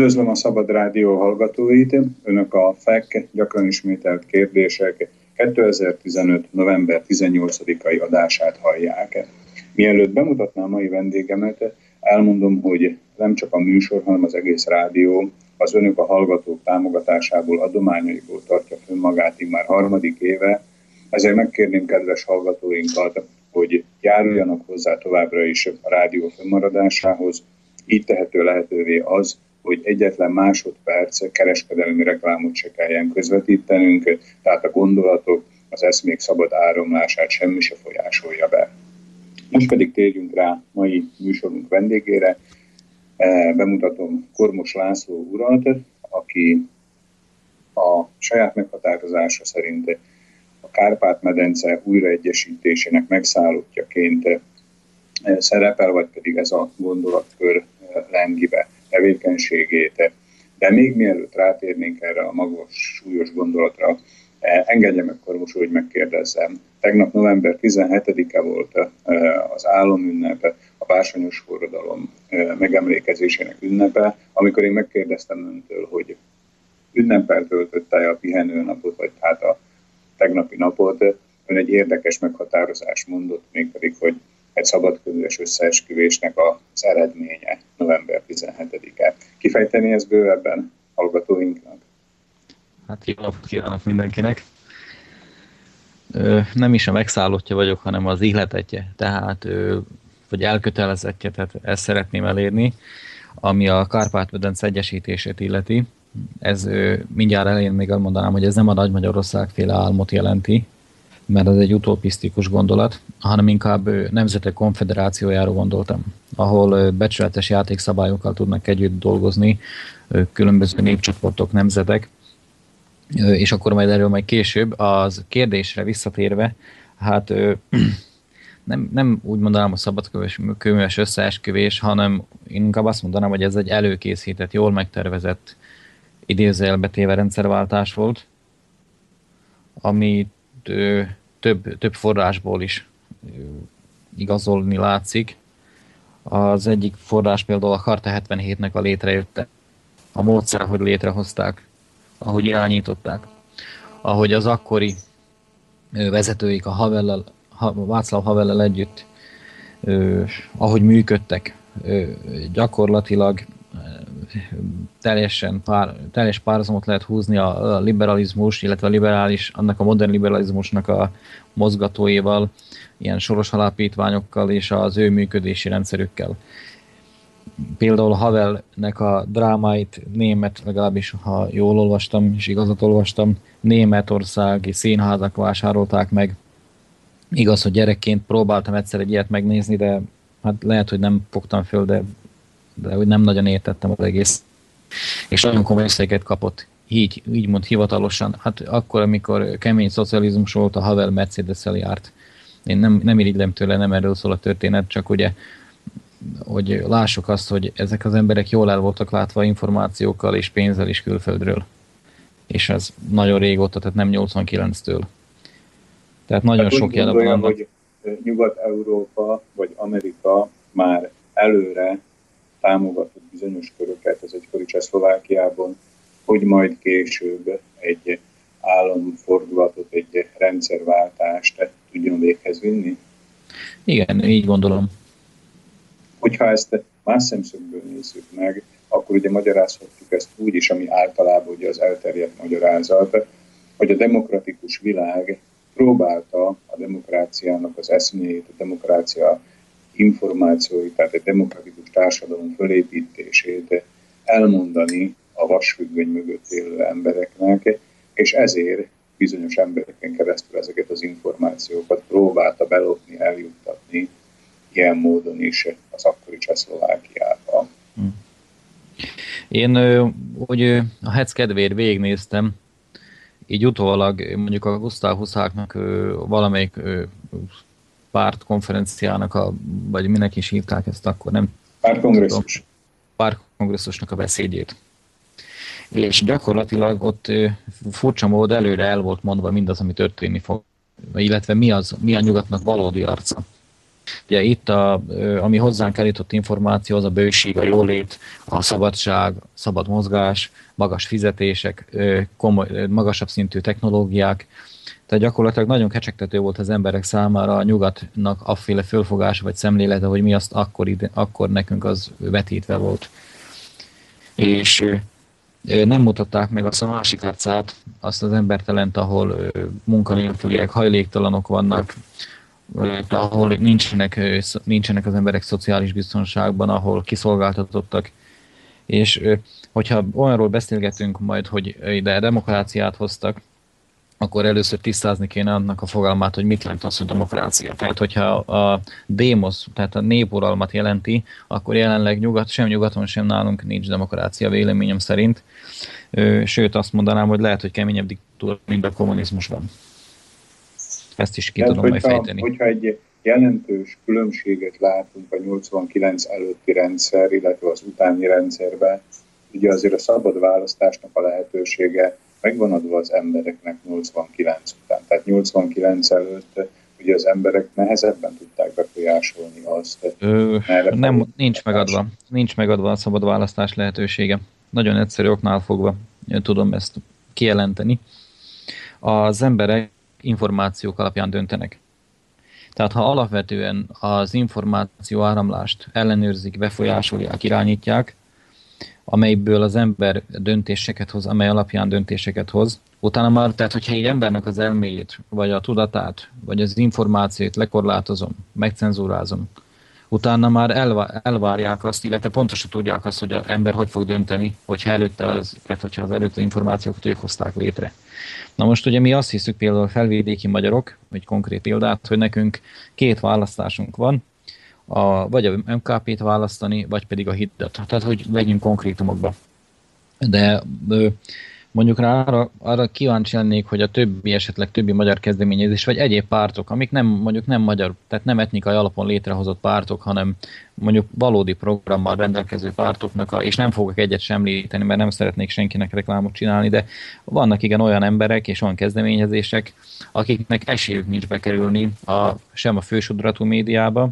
Üdvözlöm a Szabad Rádió hallgatóit! Önök a FEK gyakran ismételt kérdések 2015. november 18-ai adását hallják. Mielőtt bemutatnám mai vendégemet, elmondom, hogy nem csak a műsor, hanem az egész rádió az önök a hallgatók támogatásából, adományaiból tartja fönn magát már harmadik éve, ezért megkérném kedves hallgatóinkat, hogy járuljanak hozzá továbbra is a rádió fönnmaradásához, így tehető lehetővé az, hogy egyetlen másodperc kereskedelmi reklámot se kelljen közvetítenünk, tehát a gondolatok, az eszmék szabad áramlását semmi se folyásolja be. Most pedig térjünk rá mai műsorunk vendégére. E, bemutatom Kormos László urat, aki a saját meghatározása szerint a Kárpát-medence újraegyesítésének megszállottjaként e, szerepel, vagy pedig ez a gondolatkör lengibe tevékenységét. De még mielőtt rátérnénk erre a magas, súlyos gondolatra, eh, engedje meg Kormos, hogy megkérdezzem. Tegnap november 17-e volt eh, az államünnepe, a bársonyos forradalom eh, megemlékezésének ünnepe, amikor én megkérdeztem öntől, hogy ünnepel töltötte a pihenőnapot, vagy hát a tegnapi napot, ön egy érdekes meghatározást mondott, mégpedig, hogy egy szabadközös összeesküvésnek az eredménye november 17-e. Kifejteni ezt bővebben hallgatóinknak? Hát jó napot kívánok mindenkinek! Ö, nem is a megszállottja vagyok, hanem az ihletetje, tehát ö, vagy elkötelezettje, tehát ezt szeretném elérni, ami a Kárpát-medence egyesítését illeti. Ez ö, mindjárt elején még elmondanám, hogy ez nem a Nagy Magyarország féle álmot jelenti, mert az egy utopisztikus gondolat, hanem inkább nemzetek konfederációjáról gondoltam, ahol becsületes játékszabályokkal tudnak együtt dolgozni különböző népcsoportok, nemzetek, és akkor majd erről majd később, az kérdésre visszatérve, hát nem, nem úgy mondanám, a szabadkőműves összeesküvés, hanem inkább azt mondanám, hogy ez egy előkészített, jól megtervezett idézőjelbetéve rendszerváltás volt, amit több, több forrásból is igazolni látszik. Az egyik forrás például a Karta 77-nek a létrejötte, a módszer, hogy létrehozták, ahogy irányították, ahogy az akkori vezetőik a Havellel, Václav Havellel együtt, ahogy működtek, gyakorlatilag teljesen pár, teljes párhuzamot lehet húzni a, a liberalizmus, illetve a liberális, annak a modern liberalizmusnak a mozgatóival, ilyen soros alapítványokkal és az ő működési rendszerükkel. Például Havelnek a drámáit német, legalábbis ha jól olvastam és igazat olvastam, németországi színházak vásárolták meg. Igaz, hogy gyerekként próbáltam egyszer egy ilyet megnézni, de hát lehet, hogy nem fogtam föl, de, de úgy nem nagyon értettem az egész és nagyon komoly összeget kapott, így, így mond hivatalosan. Hát akkor, amikor kemény szocializmus volt, a Havel mercedes járt. Én nem, nem irigylem tőle, nem erről szól a történet, csak ugye hogy lássuk azt, hogy ezek az emberek jól el voltak látva információkkal és pénzzel is külföldről. És ez nagyon régóta, tehát nem 89-től. Tehát nagyon hát sok jelen van. hogy Nyugat-Európa vagy Amerika már előre támogatott bizonyos köröket az egykori Csehszlovákiában, hogy majd később egy államfordulatot, egy rendszerváltást tudjon véghez vinni? Igen, így gondolom. Hogyha ezt más szemszögből nézzük meg, akkor ugye magyarázhatjuk ezt úgy is, ami általában ugye az elterjedt magyarázat, hogy a demokratikus világ próbálta a demokráciának az eszméjét, a demokrácia információit, tehát egy demokratikus társadalom fölépítését elmondani a vasfüggöny mögött élő embereknek, és ezért bizonyos embereken keresztül ezeket az információkat próbálta belopni, eljuttatni ilyen módon is az akkori Csehszlovákiába. Hm. Én, hogy a Hetz kedvéért végignéztem, így utólag mondjuk a Gustav Huszáknak valamelyik pártkonferenciának, a, vagy minek is hívták ezt akkor, nem Pártkongresszus. Pártkongresszusnak a beszédjét. És gyakorlatilag ott furcsa mód előre el volt mondva mindaz, ami történni fog, illetve mi, az, mi a nyugatnak valódi arca. Ugye itt, a, ami hozzánk eljutott információ, az a bőség, a jólét, a szabadság, szabad mozgás, magas fizetések, komoly, magasabb szintű technológiák, tehát gyakorlatilag nagyon kecsegtető volt az emberek számára a nyugatnak afféle fölfogása vagy szemlélete, hogy mi azt akkor, ide, akkor nekünk az vetítve volt. És nem mutatták meg azt a másik arcát, azt az embertelent, ahol munkanélküliek, hajléktalanok vannak, ahol nincsenek, nincsenek az emberek szociális biztonságban, ahol kiszolgáltatottak. És hogyha olyanról beszélgetünk majd, hogy ide demokráciát hoztak, akkor először tisztázni kéne annak a fogalmát, hogy mit jelent az, hogy demokrácia. Tehát, hogyha a démosz, tehát a néporalmat jelenti, akkor jelenleg nyugat, sem nyugaton, sem nálunk nincs demokrácia véleményem szerint. Sőt, azt mondanám, hogy lehet, hogy keményebb diktatúra, mint a kommunizmusban. Ezt is ki Tehát, tudom hogyha, majd fejteni. Hogyha egy jelentős különbséget látunk a 89 előtti rendszer, illetve az utáni rendszerben, ugye azért a szabad választásnak a lehetősége megvan adva az embereknek 89 után. Tehát 89 előtt ugye az emberek nehezebben tudták befolyásolni azt. Ö, nem, nincs megadva. Nincs megadva a szabad választás lehetősége. Nagyon egyszerű oknál fogva tudom ezt kijelenteni. Az emberek információk alapján döntenek. Tehát ha alapvetően az információ áramlást ellenőrzik, befolyásolják, irányítják, amelyből az ember döntéseket hoz, amely alapján döntéseket hoz. Utána már, tehát hogyha egy embernek az elméjét, vagy a tudatát, vagy az információt lekorlátozom, megcenzúrázom, utána már elvá- elvárják azt, illetve pontosan tudják azt, hogy az ember hogy fog dönteni, hogyha előtte az, tehát hogyha az előtte információkat ők hozták létre. Na most ugye mi azt hiszük például felvidéki magyarok, egy konkrét példát, hogy nekünk két választásunk van, a, vagy a MKP-t választani, vagy pedig a hitet. Tehát, hogy vegyünk konkrétumokba. De mondjuk rá arra, arra kíváncsi lennék, hogy a többi, esetleg többi magyar kezdeményezés, vagy egyéb pártok, amik nem, mondjuk nem magyar, tehát nem etnikai alapon létrehozott pártok, hanem mondjuk valódi programmal rendelkező pártoknak, a, és nem fogok egyet sem említeni, mert nem szeretnék senkinek reklámot csinálni, de vannak igen olyan emberek és olyan kezdeményezések, akiknek esélyük nincs bekerülni a, sem a fősodratú médiába,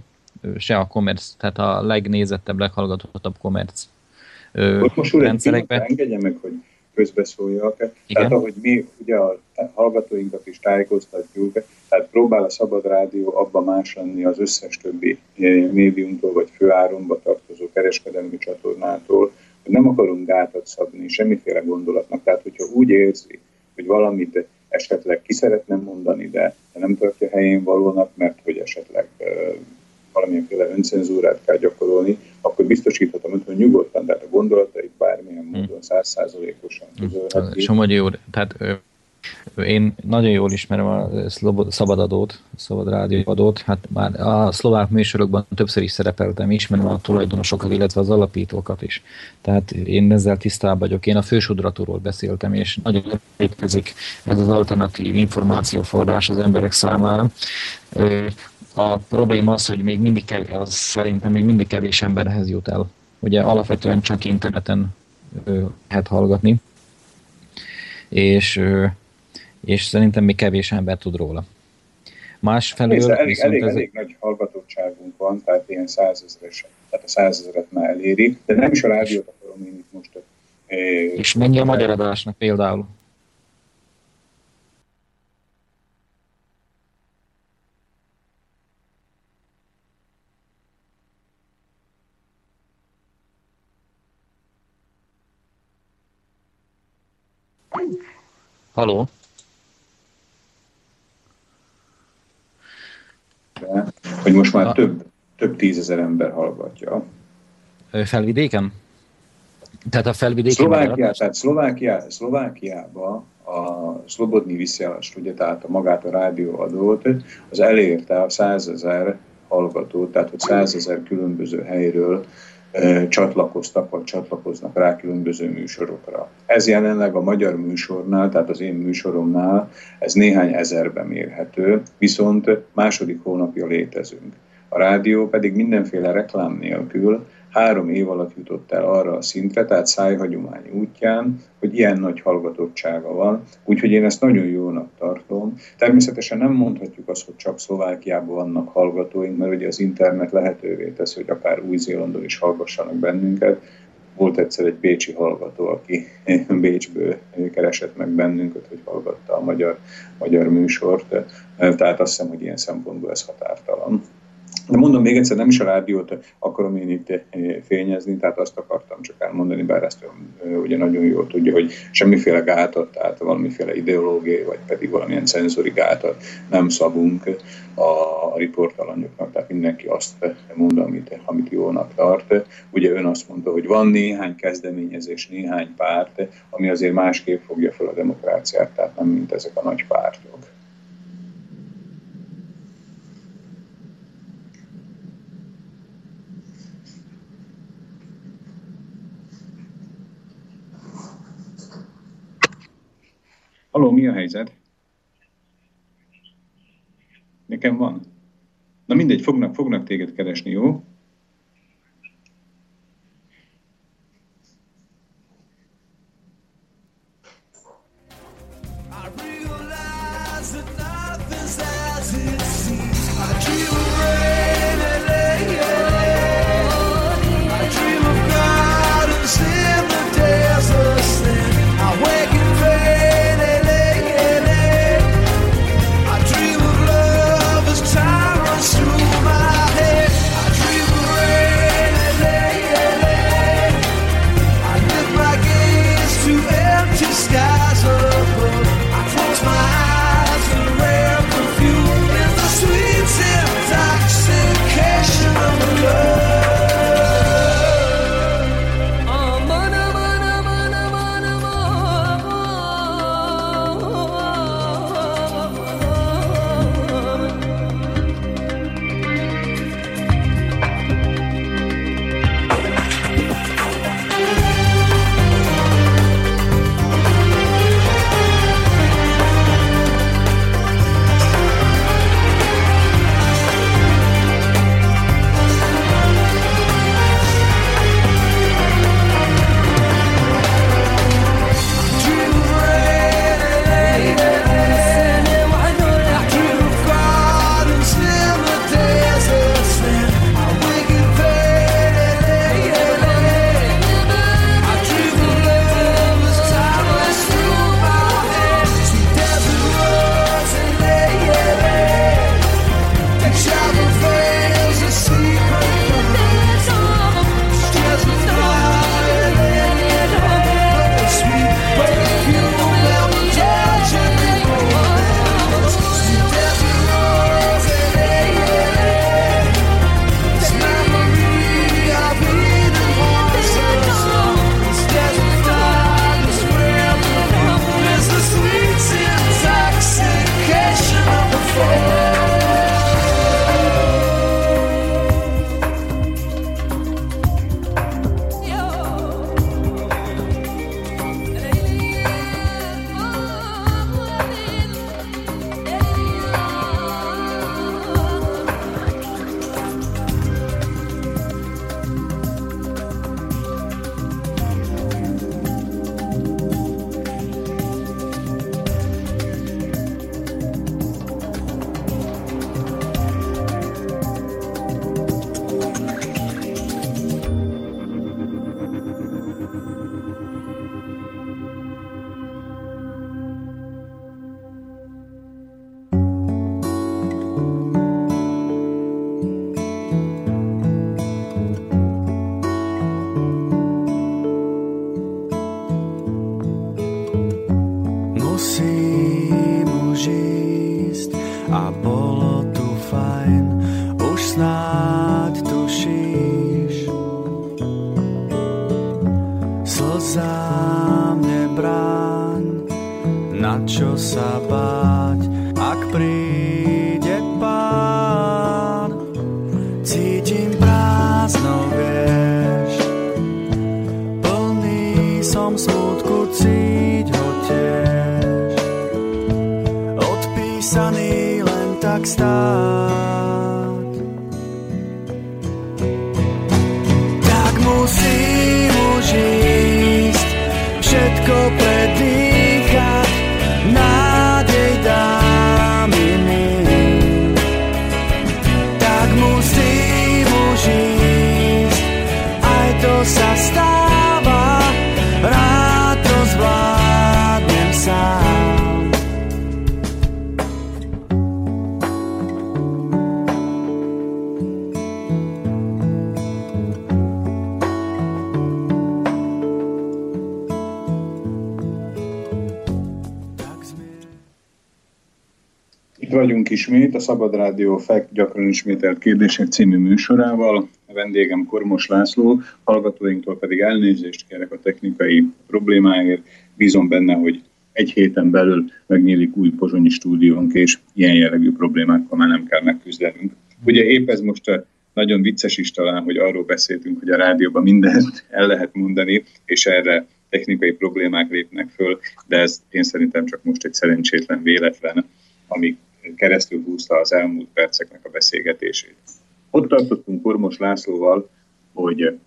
se a commerce, tehát a legnézettebb, leghallgatottabb commerce Ott most úr, rendszerekbe. Engedje meg, hogy közbeszóljak. Igen? Tehát ahogy mi ugye a hallgatóinkat is tájékoztatjuk, tehát próbál a Szabad Rádió abba más lenni az összes többi eh, médiumtól vagy főáromba tartozó kereskedelmi csatornától, hogy nem akarunk gátat szabni semmiféle gondolatnak. Tehát, hogyha úgy érzi, hogy valamit esetleg ki szeretne mondani, de nem tartja helyén valónak, mert hogy esetleg eh, valamilyenféle öncenzúrát kell gyakorolni, akkor biztosíthatom, hogy nyugodtan, tehát a gondolatait bármilyen hm. módon százszázalékosan hm. közölheti. Somogyi úr, tehát én nagyon jól ismerem a szabadadót, szabad rádióadót, hát már a szlovák műsorokban többször is szerepeltem, ismerem a tulajdonosokat, illetve az alapítókat is. Tehát én ezzel tisztában vagyok. Én a fősodratúról beszéltem, és nagyon létezik ez az alternatív információforrás az emberek számára. A probléma az, hogy még mindig kevés, az szerintem még mindig kevés emberhez jut el. Ugye alapvetően csak interneten lehet hallgatni, és, és szerintem még kevés ember tud róla. Másfelől Nézze, elég, elég, ez... elég nagy hallgatottságunk van, tehát ilyen százezeres, tehát a százezeret már eléri, de nem is a rádiót akarom én itt most. És mennyi a magyar adásnak például? Haló? Hogy most már a... több, több tízezer ember hallgatja. Felvidéken? Tehát a felvidéki Szlovákia, tehát Szlovákia, Szlovákiába a Szlobodni visszajárást, ugye, tehát a magát a rádióadót, az elérte a százezer hallgatót, tehát hogy százezer különböző helyről csatlakoztak, vagy csatlakoznak rá különböző műsorokra. Ez jelenleg a magyar műsornál, tehát az én műsoromnál, ez néhány ezerbe mérhető, viszont második hónapja létezünk. A rádió pedig mindenféle reklám nélkül három év alatt jutott el arra a szintre, tehát szájhagyomány útján, hogy ilyen nagy hallgatottsága van, úgyhogy én ezt nagyon jónak tartom. Természetesen nem mondhatjuk azt, hogy csak Szlovákiában vannak hallgatóink, mert ugye az internet lehetővé teszi, hogy akár Új-Zélandon is hallgassanak bennünket, volt egyszer egy bécsi hallgató, aki Bécsből keresett meg bennünket, hogy hallgatta a magyar, magyar műsort, tehát azt hiszem, hogy ilyen szempontból ez határtalan. De mondom még egyszer, nem is a rádiót akarom én itt eh, fényezni, tehát azt akartam csak elmondani, bár ezt ugye nagyon jól tudja, hogy semmiféle gátat, tehát valamiféle ideológiai, vagy pedig valamilyen cenzori gátat nem szabunk a riportalanyoknak, tehát mindenki azt mond, amit, amit jónak tart. Ugye ön azt mondta, hogy van néhány kezdeményezés, néhány párt, ami azért másképp fogja fel a demokráciát, tehát nem mint ezek a nagy pártok. Haló, mi a helyzet? Nekem van. Na mindegy, fognak, fognak téged keresni, jó? Ismét a Szabad Rádió FEK gyakran ismételt kérdések című műsorával. A vendégem Kormos László, hallgatóinktól pedig elnézést kérek a technikai problémáért. Bízom benne, hogy egy héten belül megnyílik új pozsonyi stúdiónk, és ilyen jellegű problémákkal már nem kell megküzdenünk. Ugye épp ez most a nagyon vicces is talán, hogy arról beszéltünk, hogy a rádióban mindent el lehet mondani, és erre technikai problémák lépnek föl, de ez én szerintem csak most egy szerencsétlen véletlen, ami keresztül húzta az elmúlt perceknek a beszélgetését. Ott tartottunk Kormos Lászlóval, hogy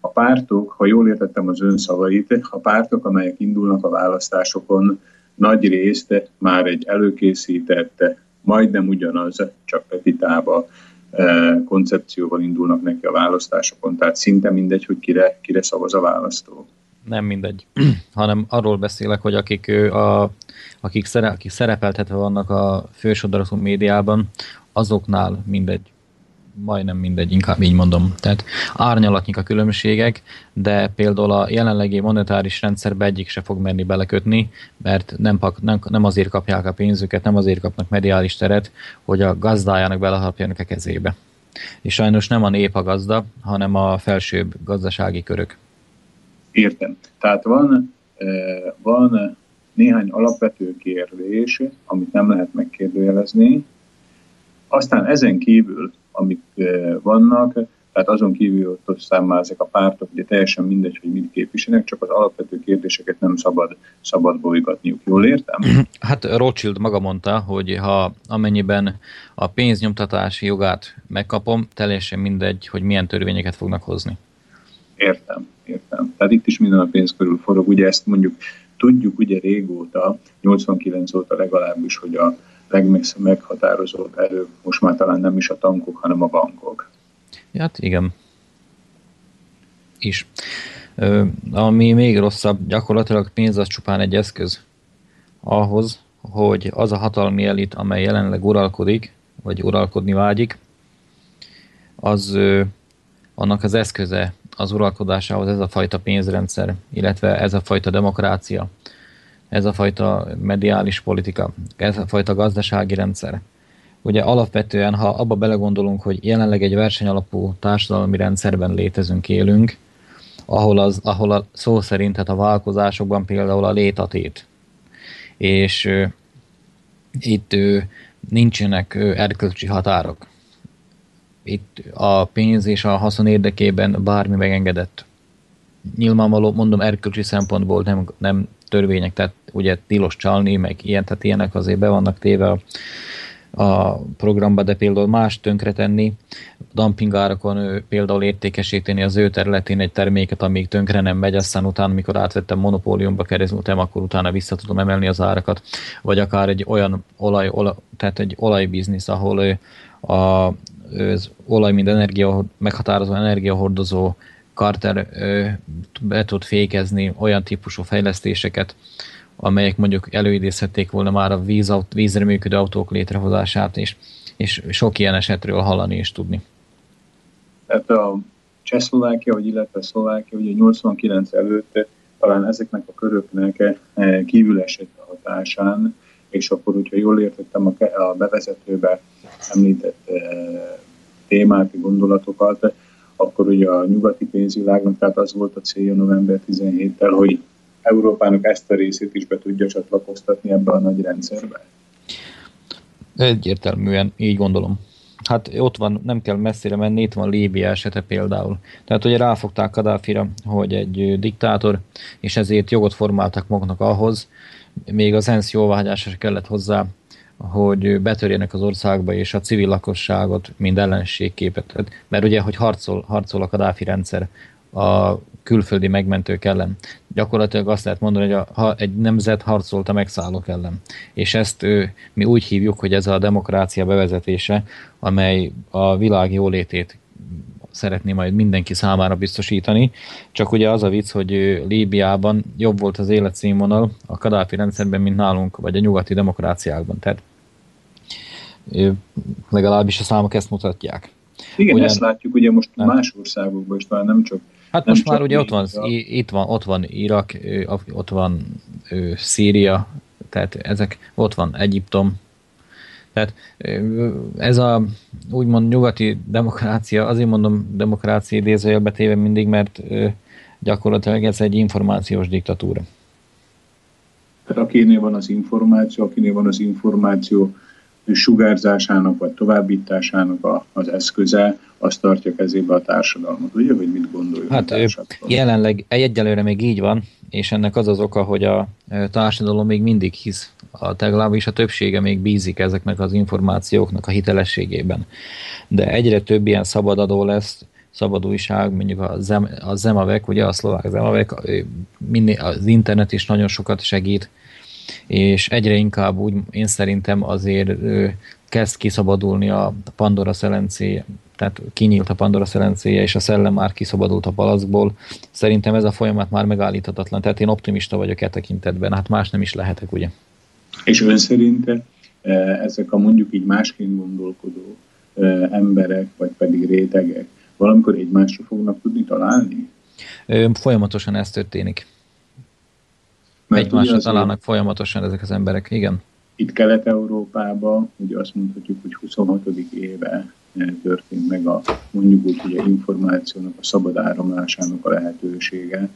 a pártok, ha jól értettem az ön szavait, a pártok, amelyek indulnak a választásokon, nagy részt már egy előkészített, majdnem ugyanaz, csak petitába eh, koncepcióval indulnak neki a választásokon, tehát szinte mindegy, hogy kire, kire szavaz a választó. Nem mindegy, hanem arról beszélek, hogy akik, a, akik, szere, akik szerepeltetve vannak a fősodratú médiában, azoknál mindegy majdnem mindegy, inkább így mondom. Tehát árnyalatnyik a különbségek, de például a jelenlegi monetáris rendszerbe egyik se fog menni belekötni, mert nem, nem, nem azért kapják a pénzüket, nem azért kapnak mediális teret, hogy a gazdájának beleharapjanak a kezébe. És sajnos nem a nép a gazda, hanem a felsőbb gazdasági körök. Értem. Tehát van, van néhány alapvető kérdés, amit nem lehet megkérdőjelezni, aztán ezen kívül amik vannak, tehát azon kívül ott számára ezek a pártok, ugye teljesen mindegy, hogy mit képviselnek, csak az alapvető kérdéseket nem szabad, szabad bolygatniuk. Jól értem? Hát Rothschild maga mondta, hogy ha amennyiben a pénznyomtatási jogát megkapom, teljesen mindegy, hogy milyen törvényeket fognak hozni. Értem, értem. Tehát itt is minden a pénz körül forog. Ugye ezt mondjuk tudjuk ugye régóta, 89 óta legalábbis, hogy a legmessze meghatározó erő most már talán nem is a tankok, hanem a bankok. Hát igen. Ö, ami még rosszabb, gyakorlatilag pénz az csupán egy eszköz ahhoz, hogy az a hatalmi elit, amely jelenleg uralkodik, vagy uralkodni vágyik, az ö, annak az eszköze az uralkodásához ez a fajta pénzrendszer, illetve ez a fajta demokrácia, ez a fajta mediális politika, ez a fajta gazdasági rendszer. Ugye alapvetően, ha abba belegondolunk, hogy jelenleg egy versenyalapú társadalmi rendszerben létezünk, élünk, ahol, az, ahol a szó szerint hát a vállalkozásokban például a létatét. És ö, itt ö, nincsenek ö, erkölcsi határok. Itt a pénz és a haszon érdekében bármi megengedett. Nyilvánvaló, mondom, erkölcsi szempontból nem, nem törvények, tehát ugye tilos csalni, meg ilyen, tehát ilyenek azért be vannak téve a, a programba, de például más tönkretenni, dumpingárakon például értékesíteni az ő területén egy terméket, amíg tönkre nem megy, aztán utána, amikor átvettem monopóliumba kerültem, akkor utána vissza tudom emelni az árakat, vagy akár egy olyan olaj, olaj tehát egy olajbiznisz, ahol a, az olaj, mint energia, meghatározó energiahordozó Carter be tud fékezni olyan típusú fejlesztéseket, amelyek mondjuk előidézhették volna már a víz, vízre működő autók létrehozását, és, és sok ilyen esetről hallani és tudni. Tehát a Csehszlovákia, vagy illetve Szlovákia, ugye 89 előtt talán ezeknek a köröknek eh, kívül esett a hatásán, és akkor, hogyha jól értettem a bevezetőbe említett eh, témát, gondolatokat, akkor ugye a nyugati pénzvilágnak, tehát az volt a célja november 17-tel, hogy Európának ezt a részét is be tudja csatlakoztatni ebbe a nagy rendszerbe? Egyértelműen, így gondolom. Hát ott van, nem kell messzire menni, itt van Líbia esete például. Tehát ugye ráfogták Kadáfira, hogy egy diktátor, és ezért jogot formáltak maguknak ahhoz, még az ENSZ jóváhagyása kellett hozzá, hogy betörjenek az országba, és a civil lakosságot mind ellenségképet. Mert ugye, hogy harcol, harcol a Kadáfi rendszer a külföldi megmentők ellen. Gyakorlatilag azt lehet mondani, hogy a, ha egy nemzet harcolt a megszállók ellen. És ezt ő, mi úgy hívjuk, hogy ez a demokrácia bevezetése, amely a világ jólétét szeretné majd mindenki számára biztosítani. Csak ugye az a vicc, hogy Líbiában jobb volt az életszínvonal a Kadáfi rendszerben, mint nálunk, vagy a nyugati demokráciákban. Tehát legalábbis a számok ezt mutatják. Igen, Ugyan, ezt látjuk ugye most nem. más országokban is, talán nem csak Hát most már ugye ott van, itt van, ott van Irak, ott van Szíria, tehát ezek, ott van Egyiptom, Tehát ez a úgymond nyugati demokrácia, azért mondom demokrácia idézőjelbe téve mindig, mert gyakorlatilag ez egy információs diktatúra. Akinél van az információ, akinél van az információ sugárzásának vagy továbbításának a, az eszköze, azt tartja kezébe a társadalmat, ugye, vagy mit gondoljuk? Hát jelenleg egyelőre még így van, és ennek az az oka, hogy a társadalom még mindig hisz, a legalábbis a többsége még bízik ezeknek az információknak a hitelességében. De egyre több ilyen szabadadó lesz, szabad újság, mondjuk a, Zem, a Zemavek, ugye a szlovák Zemavek, az internet is nagyon sokat segít, és egyre inkább úgy én szerintem azért kezd kiszabadulni a Pandora szelencéje, tehát kinyílt a Pandora szelencéje, és a szellem már kiszabadult a palackból. Szerintem ez a folyamat már megállíthatatlan, tehát én optimista vagyok e tekintetben, hát más nem is lehetek, ugye. És ön szerint ezek a mondjuk így másként gondolkodó emberek, vagy pedig rétegek valamikor egymásra fognak tudni találni? Folyamatosan ez történik. Mert Egymásra találnak folyamatosan ezek az emberek, igen. Itt Kelet-Európában ugye azt mondhatjuk, hogy 26. éve eh, történt meg a mondjuk úgy, hogy a információnak, a szabad áramlásának a lehetősége.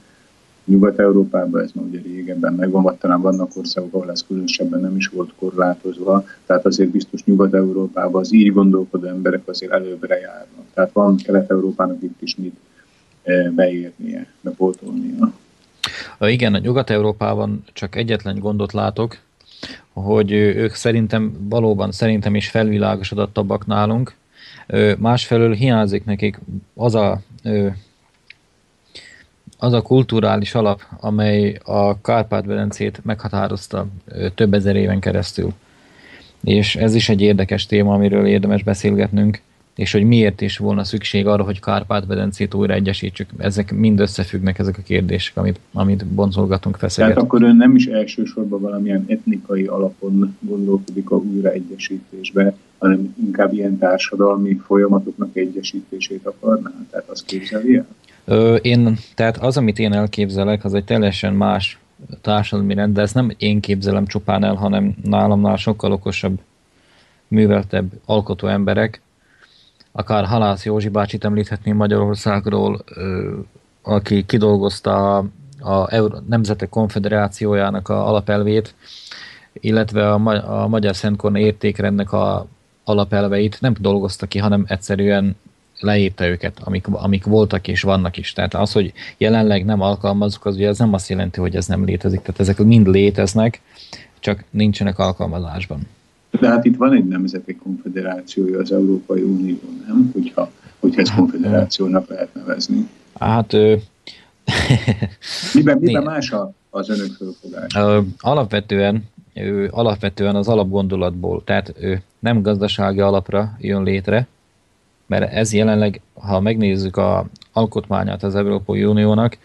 Nyugat-Európában ez már ugye régebben megvan, vagy talán vannak országok, ahol ez különösebben nem is volt korlátozva, tehát azért biztos Nyugat-Európában az így gondolkodó emberek azért előbbre járnak. Tehát van Kelet-Európának itt is mit eh, beérnie, bepótolnia. Igen, a Nyugat-Európában csak egyetlen gondot látok, hogy ők szerintem valóban szerintem is felvilágosodottabbak nálunk. Másfelől hiányzik nekik az a, az a kulturális alap, amely a Kárpát-Berencét meghatározta több ezer éven keresztül. És ez is egy érdekes téma, amiről érdemes beszélgetnünk és hogy miért is volna szükség arra, hogy Kárpát-medencét újra egyesítsük. Ezek mind összefüggnek, ezek a kérdések, amit, amit boncolgatunk, feszegetünk. Tehát akkor ön nem is elsősorban valamilyen etnikai alapon gondolkodik a újraegyesítésbe, hanem inkább ilyen társadalmi folyamatoknak egyesítését akarná? Tehát azt képzeli el? Ö, én, tehát az, amit én elképzelek, az egy teljesen más társadalmi rend, de ezt nem én képzelem csupán el, hanem nálamnál sokkal okosabb, műveltebb alkotó emberek, akár Halász Józsi bácsit említhetném Magyarországról, aki kidolgozta a, a Nemzetek Konfederációjának a alapelvét, illetve a, a Magyar Szentkorna értékrendnek a alapelveit nem dolgozta ki, hanem egyszerűen leírta őket, amik, amik voltak és vannak is. Tehát az, hogy jelenleg nem alkalmazzuk, az ugye ez nem azt jelenti, hogy ez nem létezik. Tehát ezek mind léteznek, csak nincsenek alkalmazásban. De hát itt van egy nemzeti konfederációja az Európai Unió, nem? Hogyha, hogyha ezt konfederációnak lehet nevezni. Hát... Ö... miben, miben más a, az önök fölfogás? Alapvetően, ő, alapvetően az alapgondolatból, tehát ő nem gazdasági alapra jön létre, mert ez jelenleg, ha megnézzük a alkotmányát az Európai Uniónak,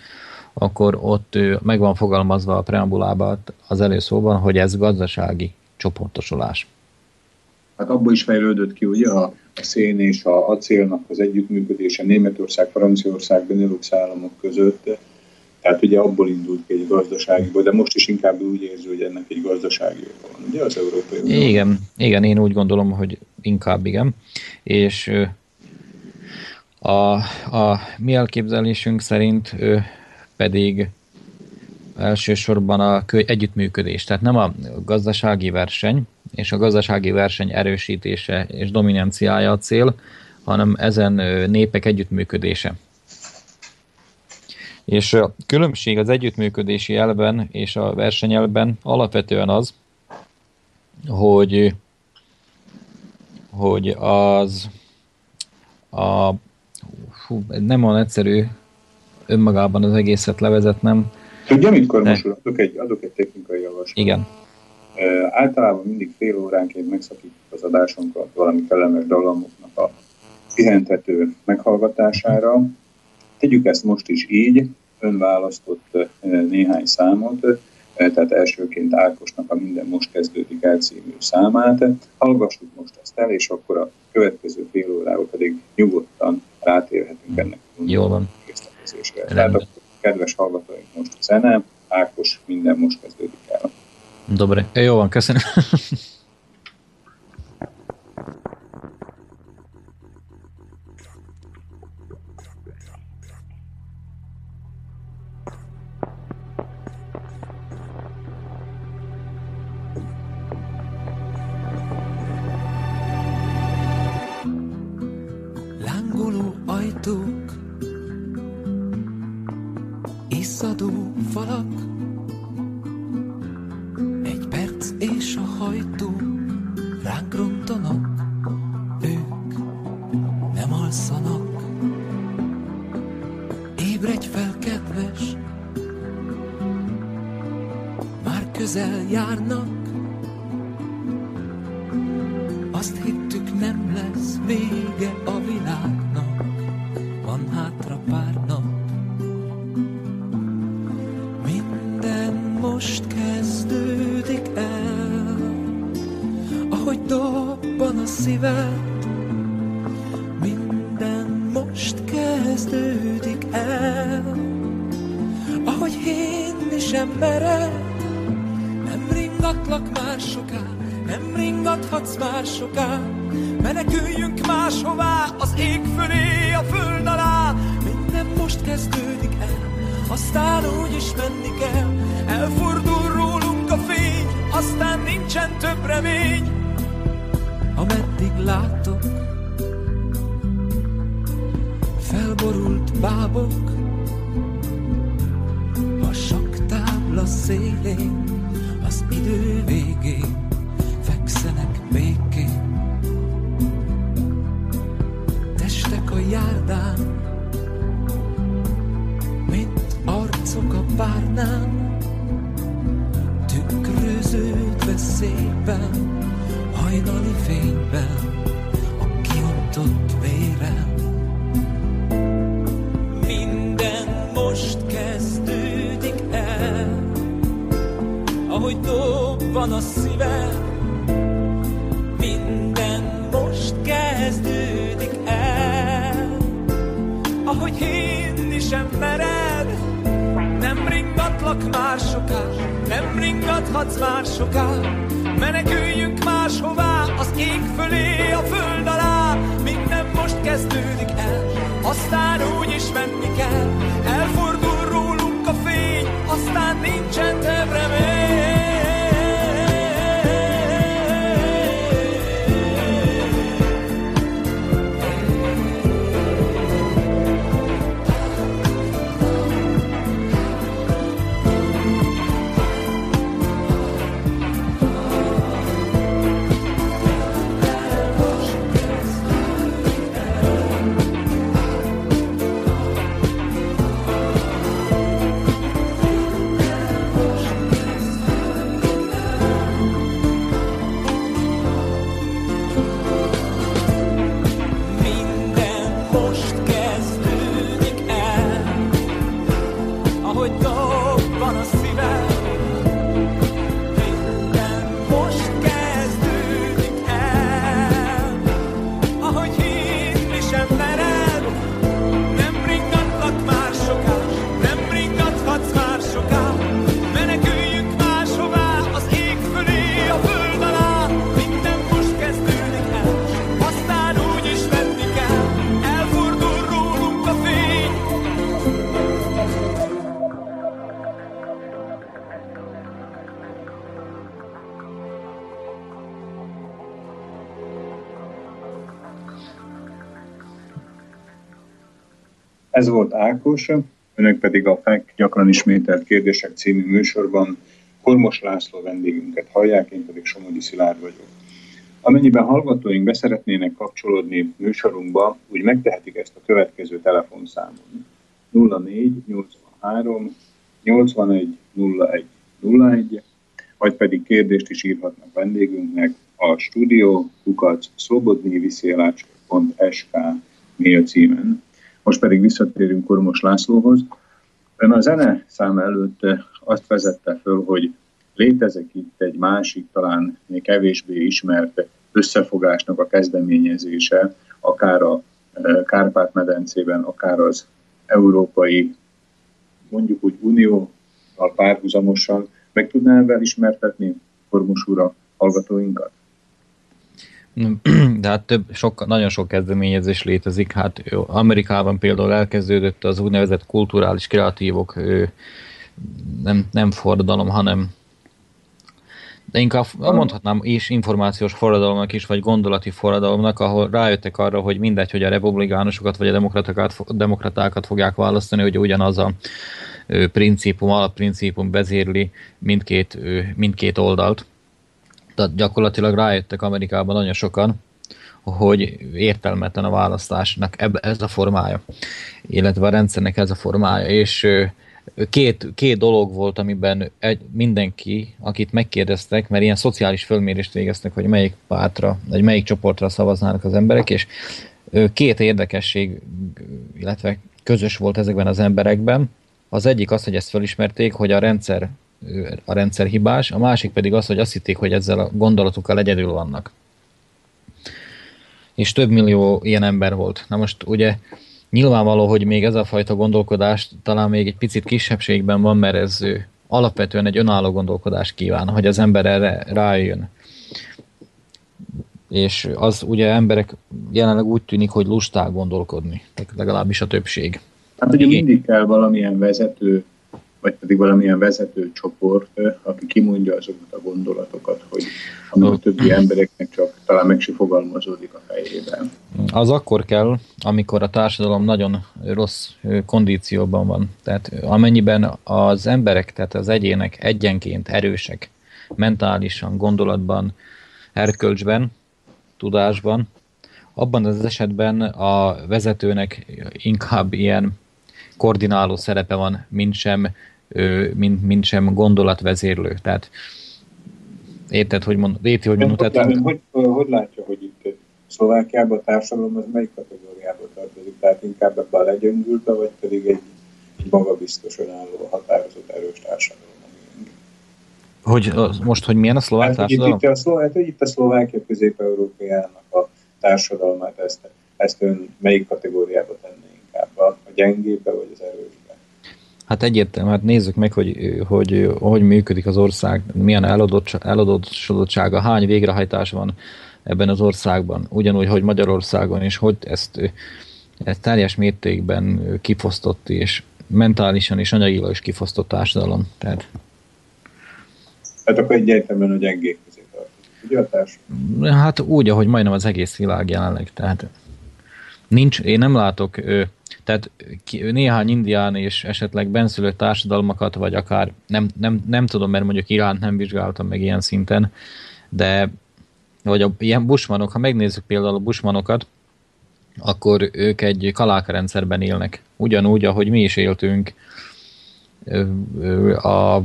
akkor ott meg van fogalmazva a preambulában az előszóban, hogy ez gazdasági csoportosulás hát abból is fejlődött ki ugye a, a szén és a acélnak az együttműködése Németország, Franciaország, Benelux államok között. Tehát ugye abból indult ki egy gazdaságiból, de most is inkább úgy érzi, hogy ennek egy gazdasági van, ugye az Európai Unió. Igen, igen, én úgy gondolom, hogy inkább igen. És a, a mi elképzelésünk szerint pedig elsősorban a együttműködés, tehát nem a gazdasági verseny, és a gazdasági verseny erősítése és dominanciája a cél, hanem ezen népek együttműködése. És a különbség az együttműködési elben és a versenyelben alapvetően az, hogy, hogy az a, hú, nem olyan egyszerű önmagában az egészet levezetnem. Tudja, mit Kormos adok egy, adok egy technikai javaslatot. Igen Általában mindig fél óránként megszakítjuk az adásunkat valami kellemes dallamoknak a pihentető meghallgatására. Tegyük ezt most is így, ön választott néhány számot, tehát elsőként Ákosnak a Minden most kezdődik el című számát. Hallgassuk most ezt el, és akkor a következő fél órába pedig nyugodtan rátérhetünk ennek Jó van. Tehát a kedves hallgatóink most a zene, Ákos Minden most kezdődik el. Dobre. E, jó van, köszönöm. Ez volt Ákos, önök pedig a FEK gyakran ismételt kérdések című műsorban Kormos László vendégünket hallják, én pedig Somogyi Szilárd vagyok. Amennyiben hallgatóink beszeretnének kapcsolódni műsorunkba, úgy megtehetik ezt a következő telefonszámon. 04 83 81 01 01, vagy pedig kérdést is írhatnak vendégünknek a stúdió kukac szlobodnyviszélács.sk mail címen. Most pedig visszatérünk Kormos Lászlóhoz. Ön a zene szám előtt azt vezette föl, hogy létezik itt egy másik, talán még kevésbé ismert összefogásnak a kezdeményezése, akár a e, Kárpát-medencében, akár az Európai, mondjuk úgy Unióval párhuzamosan. Meg tudná ebben ismertetni Kormos úr a hallgatóinkat? De hát több, sok, nagyon sok kezdeményezés létezik. Hát Amerikában például elkezdődött az úgynevezett kulturális kreatívok, nem, nem forradalom, hanem de inkább mondhatnám is információs forradalomnak is, vagy gondolati forradalomnak, ahol rájöttek arra, hogy mindegy, hogy a republikánusokat vagy a demokratákat, demokratákat fogják választani, hogy ugyanaz a principum, alapprincipum vezérli mindkét, mindkét oldalt. Tehát gyakorlatilag rájöttek Amerikában nagyon sokan, hogy értelmetlen a választásnak ez a formája, illetve a rendszernek ez a formája, és két, két dolog volt, amiben egy, mindenki, akit megkérdeztek, mert ilyen szociális fölmérést végeztek, hogy melyik pártra, vagy melyik csoportra szavaznának az emberek, és két érdekesség, illetve közös volt ezekben az emberekben. Az egyik az, hogy ezt felismerték, hogy a rendszer, a rendszer hibás, a másik pedig az, hogy azt hitték, hogy ezzel a gondolatukkal egyedül vannak. És több millió ilyen ember volt. Na most ugye Nyilvánvaló, hogy még ez a fajta gondolkodás talán még egy picit kisebbségben van, mert ez alapvetően egy önálló gondolkodás kíván, hogy az ember erre rájön. És az ugye emberek jelenleg úgy tűnik, hogy lusták gondolkodni, legalábbis a többség. Hát ugye mindig kell valamilyen vezető vagy pedig valamilyen vezető csoport, aki kimondja azokat a gondolatokat, hogy a többi embereknek csak talán meg se fogalmazódik a fejében. Az akkor kell, amikor a társadalom nagyon rossz kondícióban van. Tehát amennyiben az emberek, tehát az egyének egyenként erősek, mentálisan, gondolatban, erkölcsben, tudásban, abban az esetben a vezetőnek inkább ilyen koordináló szerepe van, mint sem, mint, mint sem gondolatvezérlő. Tehát érted, hogy mond, érti, hogy mondod? Tehát, hogy, hogy látja, hogy itt Szlovákiában a társadalom az melyik kategóriába tartozik? Tehát inkább ebbe a legyöngülbe, vagy pedig egy, egy magabiztos, önálló, határozott, erős társadalom? Hogy most, hogy milyen a szlovák hát, társadalom? Itt, itt, a szlovák, hát, itt a Szlovákia közép-európaiának a társadalmát, ezt, ezt ön melyik kategóriába tenné inkább? A, a vagy az erősbe? Hát egyértelmű, hát nézzük meg, hogy hogy, hogy működik az ország, milyen eladottsága, hány végrehajtás van ebben az országban, ugyanúgy, hogy Magyarországon, és hogy ezt, ezt teljes mértékben kifosztott, és mentálisan és anyagilag is kifosztott társadalom. Tehát... Hát akkor egyértelműen a gyengék közé tartozik, ugye a Hát úgy, ahogy majdnem az egész világ jelenleg. Tehát nincs, én nem látok tehát néhány indián és esetleg benszülött társadalmakat, vagy akár nem, nem, nem tudom, mert mondjuk Iránt nem vizsgáltam meg ilyen szinten, de vagy a, ilyen busmanok, ha megnézzük például a busmanokat, akkor ők egy kaláka rendszerben élnek. Ugyanúgy, ahogy mi is éltünk a,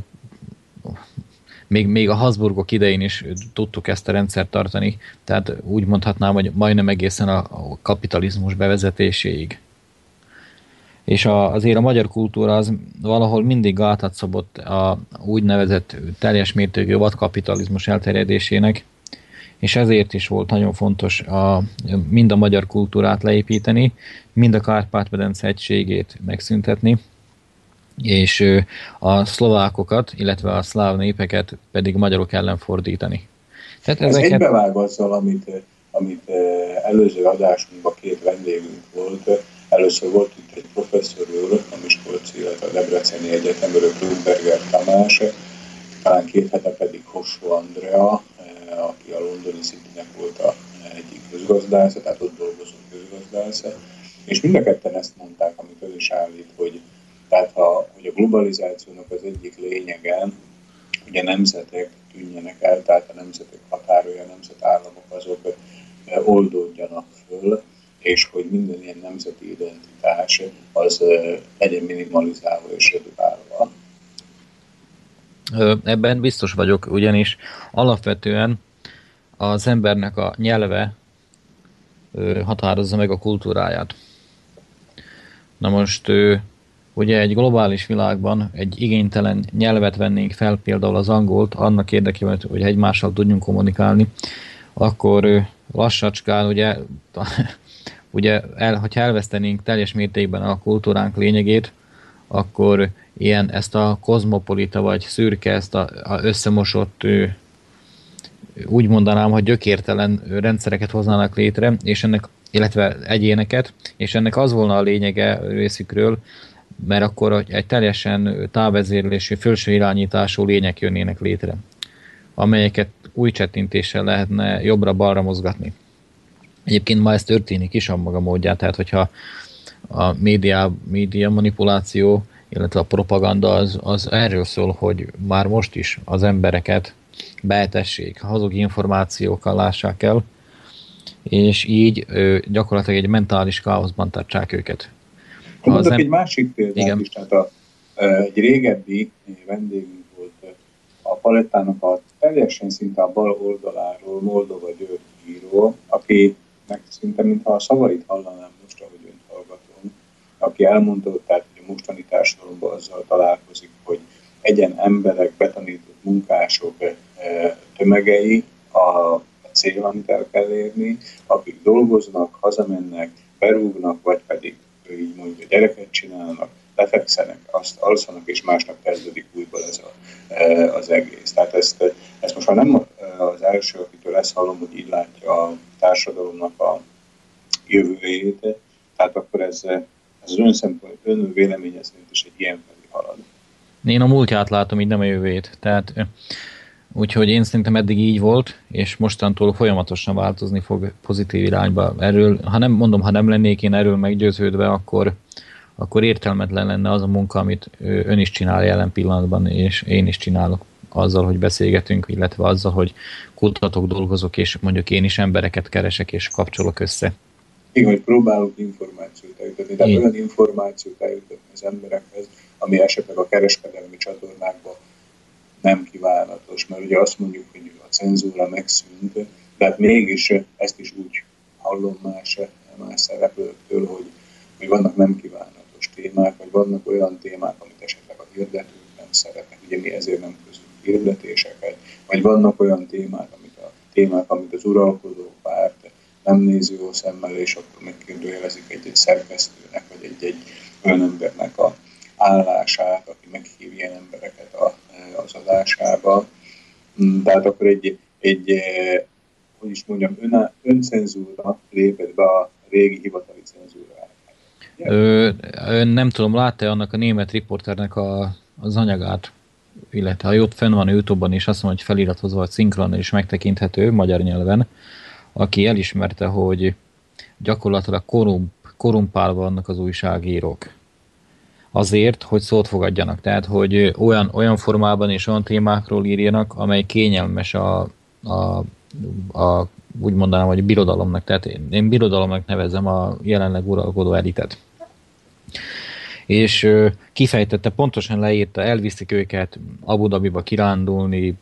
még, még a Habsburgok idején is tudtuk ezt a rendszert tartani, tehát úgy mondhatnám, hogy majdnem egészen a kapitalizmus bevezetéséig. És a, azért a magyar kultúra az valahol mindig gátat szabott a úgynevezett teljes mértékű vadkapitalizmus elterjedésének, és ezért is volt nagyon fontos a, mind a magyar kultúrát leépíteni, mind a Kárpát-medence egységét megszüntetni, és a szlovákokat, illetve a szláv népeket pedig magyarok ellen fordítani. Tehát Ez ezeket... egybevág azzal, amit, amit előző adásunkban két vendégünk volt, Először volt itt egy professzor úr, a Miskolci, illetve a Debreceni Egyetemről, Klumberger Tamás, talán két hete pedig Hossó Andrea, aki a londoni Citynek volt a egyik közgazdásza, tehát ott dolgozó közgazdásza, és mind a ketten ezt mondták, amit ő is állít, hogy, tehát ha, hogy a globalizációnak az egyik lényege, hogy a nemzetek tűnjenek el, tehát a nemzetek határolja, a nemzetállamok azok eh, oldódjanak föl, és hogy minden ilyen nemzeti identitás az legyen minimalizálva és redukálva. Ebben biztos vagyok, ugyanis alapvetően az embernek a nyelve határozza meg a kultúráját. Na most ugye egy globális világban egy igénytelen nyelvet vennénk fel, például az angolt, annak érdekében, hogy egymással tudjunk kommunikálni, akkor lassacskán ugye ugye, el, hogyha elvesztenénk teljes mértékben a kultúránk lényegét, akkor ilyen ezt a kozmopolita vagy szürke, ezt a, a összemosott úgy mondanám, hogy gyökértelen rendszereket hoznának létre, és ennek, illetve egyéneket, és ennek az volna a lényege részükről, mert akkor egy teljesen távezérlésű, felső irányítású lények jönnének létre, amelyeket új csettintéssel lehetne jobbra-balra mozgatni. Egyébként ma ez történik is a maga módját, tehát hogyha a média, média manipuláció illetve a propaganda az, az erről szól, hogy már most is az embereket beetessék, hazug információkkal lássák el, és így ő, gyakorlatilag egy mentális káoszban tartsák őket. Mondok em... egy másik példát Igen. is, tehát a, egy régebbi vendégünk volt a palettának a teljesen szinte a bal oldaláról Moldova György író, akinek szinte mintha a szavait hallanám most, ahogy önt hallgatom, aki elmondta, tehát hogy a mostani társadalomban azzal találkozik, hogy egyen emberek, betanított munkások tömegei a cél, amit el kell érni, akik dolgoznak, hazamennek, berúgnak, vagy pedig így mondja, gyereket csinálnak, lefekszenek, azt alszanak, és másnap kezdődik újból ez a, e, az egész. Tehát ezt, ezt most már nem az első, akitől ezt hallom, hogy így látja a társadalomnak a jövőjét, tehát akkor ez, ez az ön, szempont, ön véleménye szerint is egy ilyen felé halad. Én a múltját látom, így nem a jövőjét. Tehát Úgyhogy én szerintem eddig így volt, és mostantól folyamatosan változni fog pozitív irányba. Erről, ha nem mondom, ha nem lennék én erről meggyőződve, akkor, akkor értelmetlen lenne az a munka, amit ön is csinál jelen pillanatban, és én is csinálok azzal, hogy beszélgetünk, illetve azzal, hogy kutatok, dolgozok, és mondjuk én is embereket keresek és kapcsolok össze. Igen, hogy próbálok információt eljutatni, tehát olyan információt eljutatni az emberekhez, ami esetleg a kereskedelmi csatornákban nem kívánatos, mert ugye azt mondjuk, hogy a cenzúra megszűnt, de hát mégis ezt is úgy hallom más, más szereplőktől, hogy, hogy vannak nem kívánatos témák, vagy vannak olyan témák, amit esetleg a hirdetők nem szeretnek, ugye mi ezért nem közünk hirdetéseket, vagy vannak olyan témák, amit a témák, amit az uralkodó párt nem nézi jó szemmel, és akkor megkérdőjelezik egy-egy szerkesztőnek, vagy egy-egy olyan embernek a állását, aki meghív ilyen embereket a, az adásába. Mm, tehát akkor egy, egy eh, hogy is mondjam, ön, öncenzúra lépett be a régi hivatali cenzúra. Ö, ön nem tudom, látta annak a német riporternek a, az anyagát, illetve ha ott fenn van Youtube-ban, és azt mondja, hogy feliratozva vagy szinkron is megtekinthető magyar nyelven, aki elismerte, hogy gyakorlatilag korump, korumpálva vannak az újságírók azért, hogy szót fogadjanak. Tehát, hogy olyan, olyan formában és olyan témákról írjanak, amely kényelmes a, a, a úgy mondanám, hogy birodalomnak. Tehát én, én birodalomnak nevezem a jelenleg uralkodó elitet és kifejtette, pontosan leírta, elviszik őket Abu Dhabiba kirándulni,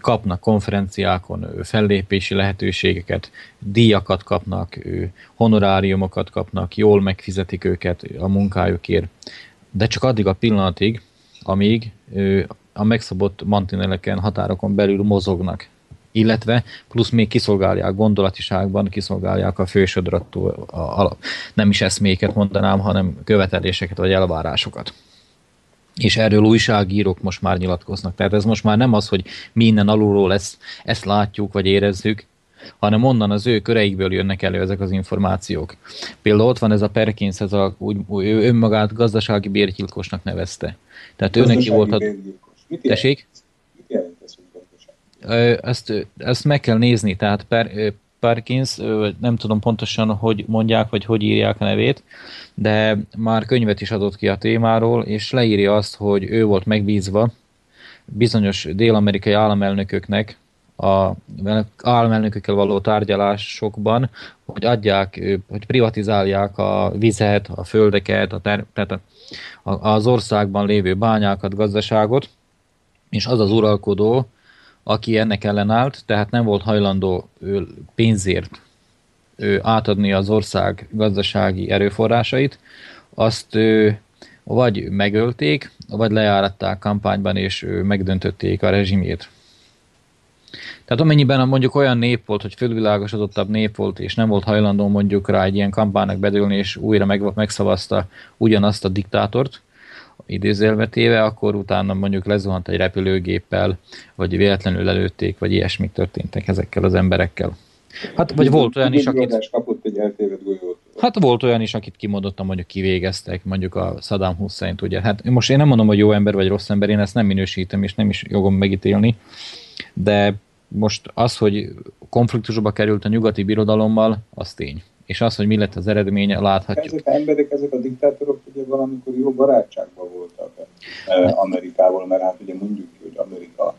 kapnak konferenciákon fellépési lehetőségeket, díjakat kapnak, honoráriumokat kapnak, jól megfizetik őket a munkájukért, de csak addig a pillanatig, amíg a megszabott mantineleken, határokon belül mozognak illetve plusz még kiszolgálják gondolatiságban, kiszolgálják a fősodrottól a, a, nem is eszméket mondanám, hanem követeléseket vagy elvárásokat. És erről újságírók most már nyilatkoznak. Tehát ez most már nem az, hogy mi innen alulról ezt, ezt látjuk vagy érezzük, hanem onnan az ő köreikből jönnek elő ezek az információk. Például ott van ez a Perkins, ez a, úgy, ő önmagát gazdasági bérgyilkosnak nevezte. Tehát ő neki volt a... Tessék? Ezt, ezt meg kell nézni, tehát per, Perkins, nem tudom pontosan, hogy mondják, vagy hogy írják a nevét, de már könyvet is adott ki a témáról, és leírja azt, hogy ő volt megbízva bizonyos dél-amerikai államelnököknek a államelnökökkel való tárgyalásokban, hogy adják, hogy privatizálják a vizet, a földeket, a ter- tehát az országban lévő bányákat, gazdaságot, és az az uralkodó, aki ennek ellenállt, tehát nem volt hajlandó pénzért átadni az ország gazdasági erőforrásait, azt vagy megölték, vagy lejáratták kampányban, és megdöntötték a rezsimét. Tehát amennyiben mondjuk olyan nép volt, hogy fölvilágosodottabb nép volt, és nem volt hajlandó mondjuk rá egy ilyen kampánynak bedülni, és újra meg, megszavazta ugyanazt a diktátort, idézélve téve, akkor utána mondjuk lezuhant egy repülőgéppel, vagy véletlenül előtték, vagy ilyesmik történtek ezekkel az emberekkel. Hát, vagy volt olyan is, akit... kapott egy eltévedt golyót. Hát volt olyan is, akit kimondottan mondjuk kivégeztek, mondjuk a Saddam Hussein, ugye. Hát most én nem mondom, hogy jó ember vagy rossz ember, én ezt nem minősítem, és nem is jogom megítélni, de most az, hogy konfliktusba került a nyugati birodalommal, az tény. És az, hogy mi lett az eredménye, láthatjuk. Ezek az emberek, ezek a diktátorok ugye valamikor jó barátságban voltak eh, Amerikával, mert hát ugye mondjuk hogy Amerika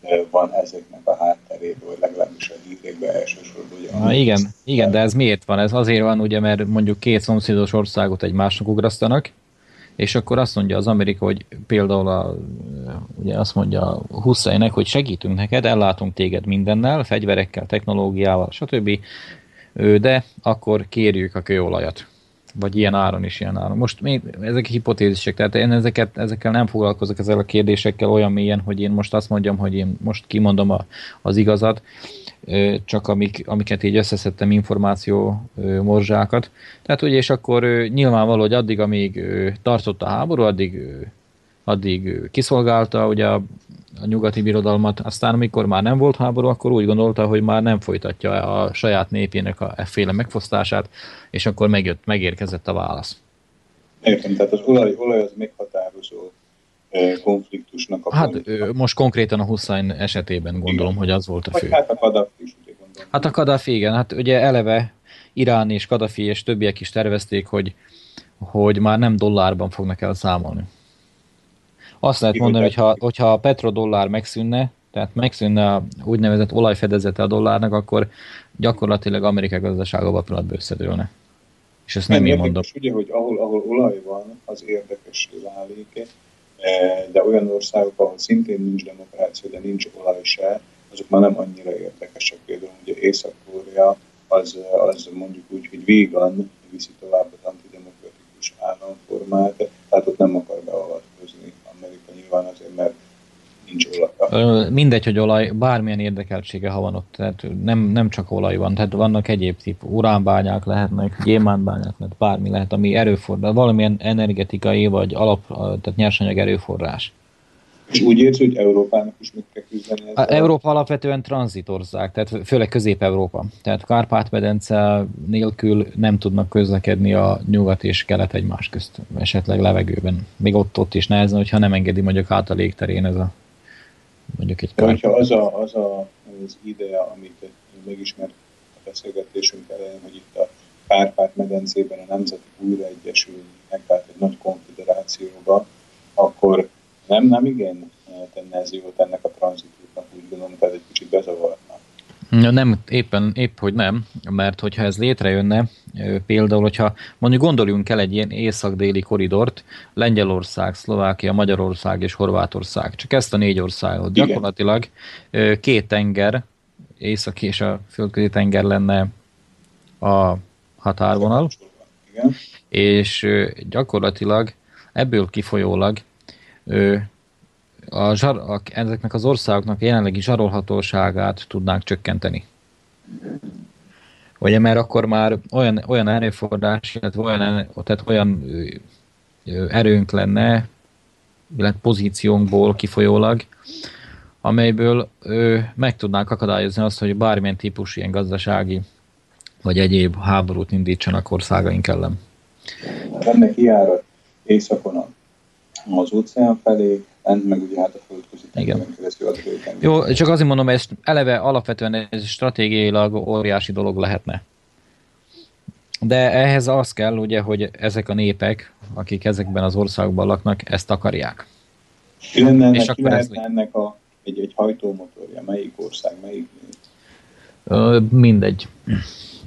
eh, van ezeknek a hátteréből, legalábbis a hírekben elsősorban. Ugye Na, igen, igen, de ez miért van? Ez azért van, ugye, mert mondjuk két szomszédos országot egymásnak ugrasztanak, és akkor azt mondja az Amerika, hogy például a, ugye azt mondja Husseinek, hogy segítünk neked, ellátunk téged mindennel, fegyverekkel, technológiával, stb. De akkor kérjük a kőolajat. Vagy ilyen áron is ilyen áron. Most még ezek hipotézisek, tehát én ezeket, ezekkel nem foglalkozok ezzel a kérdésekkel olyan mélyen, hogy én most azt mondjam, hogy én most kimondom a, az igazat, csak amik, amiket így összeszedtem információ morzsákat. Tehát ugye, és akkor nyilvánvaló, hogy addig, amíg tartott a háború, addig, addig kiszolgálta ugye a, a nyugati birodalmat, aztán amikor már nem volt háború, akkor úgy gondolta, hogy már nem folytatja a saját népének a efféle megfosztását, és akkor megjött, megérkezett a válasz. Értem, tehát az olaj, olaj az meghatározó konfliktusnak a Hát pont. most konkrétan a Hussein esetében gondolom, igen. hogy az volt a fő. hát a Kadhafi is, ugye gondolom. Hát a Kadhafi, igen. Hát ugye eleve Irán és Kadhafi és többiek is tervezték, hogy, hogy már nem dollárban fognak el számolni. Azt lehet mondani, hogy ha, hogyha a petrodollár megszűnne, tehát megszűnne a úgynevezett olajfedezete a dollárnak, akkor gyakorlatilag Amerika gazdasága pillanatban összedőlne. És ezt nem, nem én mondom. ugye, hogy ahol, ahol olaj van, az érdekes válik, E, de olyan országok, ahol szintén nincs demokrácia, de nincs olaj se, azok már nem annyira érdekesek. Például ugye Észak-Korea az, az mondjuk úgy, hogy végan viszi tovább az antidemokratikus államformát, tehát ott nem akar beavatkozni nyilván azért, mert nincs olaj. Mindegy, hogy olaj, bármilyen érdekeltsége, ha van ott, tehát nem, nem csak olaj van, tehát vannak egyéb típus, uránbányák lehetnek, gyémántbányák lehet, bármi lehet, ami erőforrás, valamilyen energetikai vagy alap, tehát nyersanyag erőforrás. És úgy érsz, hogy Európának is mit kell küzdeni? A Európa alapvetően tranzitország, tehát főleg Közép-Európa. Tehát Kárpát-medence nélkül nem tudnak közlekedni a nyugat és kelet egymás közt, esetleg levegőben. Még ott-ott is nehezen, hogyha nem engedi mondjuk át a légterén ez a mondjuk egy kár... Hogyha az, a, az a, az ide, amit megismert a beszélgetésünk elején, hogy itt a Kárpát-medencében a nemzetek újraegyesülnek, tehát egy nagy konfederációba, akkor nem, nem igen tenne ez jót ennek a tranzitútnak, úgy gondolom, tehát egy kicsit bezavarna. Ja, nem, éppen, épp, hogy nem, mert hogyha ez létrejönne, például, hogyha mondjuk gondoljunk el egy ilyen észak-déli koridort, Lengyelország, Szlovákia, Magyarország és Horvátország, csak ezt a négy országot. Igen. Gyakorlatilag két tenger, észak és a földközi tenger lenne a határvonal, Igen. és gyakorlatilag ebből kifolyólag a zsar, a, ezeknek az országoknak jelenlegi zsarolhatóságát tudnánk csökkenteni. Ugye, mert akkor már olyan, olyan erőforrás, illetve olyan, tehát olyan erőnk lenne, illetve pozíciónkból kifolyólag, amelyből ö, meg tudnánk akadályozni azt, hogy bármilyen típus ilyen gazdasági vagy egyéb háborút indítsanak országaink ellen. Ennek hiára északon az óceán felé, lent meg ugye hát a földközi tengeren keresztül az Jó, csak azért mondom, hogy ez eleve alapvetően ez stratégiailag óriási dolog lehetne. De ehhez az kell, ugye, hogy ezek a népek, akik ezekben az országokban laknak, ezt akarják. Ki lenne ennek, És akkor ez... ennek a, egy, egy hajtómotorja? Melyik ország, melyik? Ö, mindegy.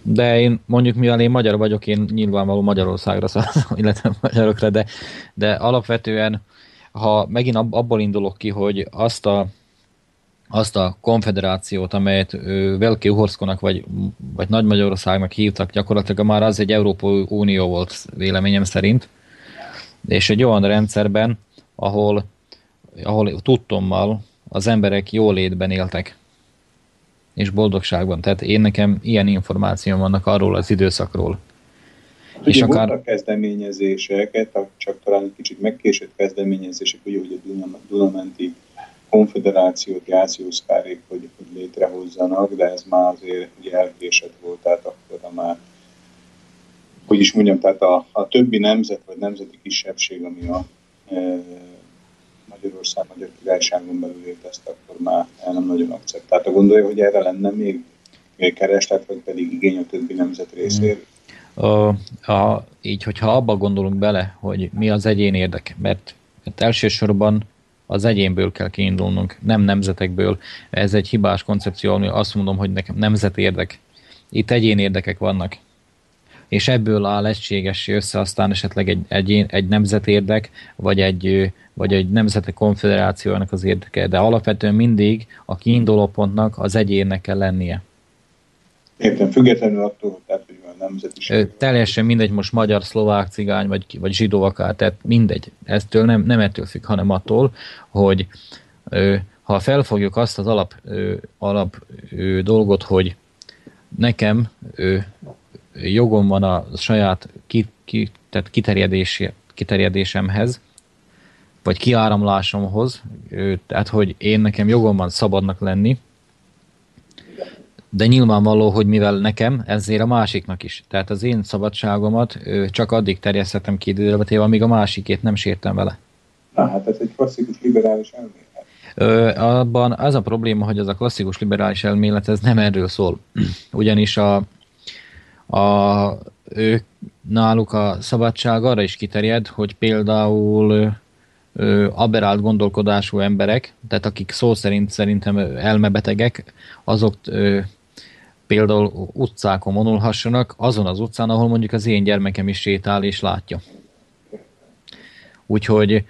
De én mondjuk, mivel én magyar vagyok, én nyilvánvaló Magyarországra szavazom, illetve magyarokra, de, de alapvetően ha megint abból indulok ki, hogy azt a, azt a konfederációt, amelyet Velké Uhorszkonak vagy, vagy Nagy Magyarországnak hívtak, gyakorlatilag már az egy Európai Unió volt véleményem szerint, és egy olyan rendszerben, ahol, ahol tudtommal az emberek jólétben éltek, és boldogságban. Tehát én nekem ilyen információm vannak arról az időszakról. Ugye és akár... voltak kezdeményezések, csak talán egy kicsit megkésett kezdeményezések, ugye, hogy a Dunamenti konfederációt jászjószkárék, hogy, hogy létrehozzanak, de ez már azért ugye elkésett volt, tehát akkor már hogy is mondjam, tehát a, a többi nemzet vagy nemzeti kisebbség, ami a e, Magyarország, Magyar Királyságon belül élt, ezt akkor már nem nagyon akceptálta. Gondolja, hogy erre lenne még, kereslet, vagy pedig igény a többi nemzet részéről? A, a, így, hogyha abba gondolunk bele, hogy mi az egyén érdek, mert, mert elsősorban az egyénből kell kiindulnunk, nem nemzetekből. Ez egy hibás koncepció, ami azt mondom, hogy nekem nemzet érdek. Itt egyén érdekek vannak. És ebből áll egységes össze aztán esetleg egy, egy, egy nemzetérdek, vagy egy, vagy egy nemzeti konfederációnak az érdeke. De alapvetően mindig a kiinduló pontnak az egyénnek kell lennie. Értem, függetlenül attól, tehát, hogy a nemzetiség. Teljesen mindegy, most magyar, szlovák, cigány, vagy, vagy zsidó akár, tehát mindegy. Eztől nem, nem ettől függ, hanem attól, hogy ö, ha felfogjuk azt az alap, ö, alap ö, dolgot, hogy nekem ö, jogom van a saját ki, ki, tehát kiterjedés, kiterjedésemhez, vagy kiáramlásomhoz, tehát hogy én nekem jogom van szabadnak lenni, de nyilvánvaló, hogy mivel nekem, ezért a másiknak is. Tehát az én szabadságomat csak addig terjesztettem ki időre, amíg a másikét nem sértem vele. Na, hát ez egy klasszikus liberális elmélet. Ö, abban az a probléma, hogy az a klasszikus liberális elmélet, ez nem erről szól. Ugyanis a, a, ők, náluk a szabadság arra is kiterjed, hogy például ö, aberált gondolkodású emberek, tehát akik szó szerint szerintem elmebetegek, azok ö, például utcákon vonulhassanak, azon az utcán, ahol mondjuk az én gyermekem is sétál és látja. Úgyhogy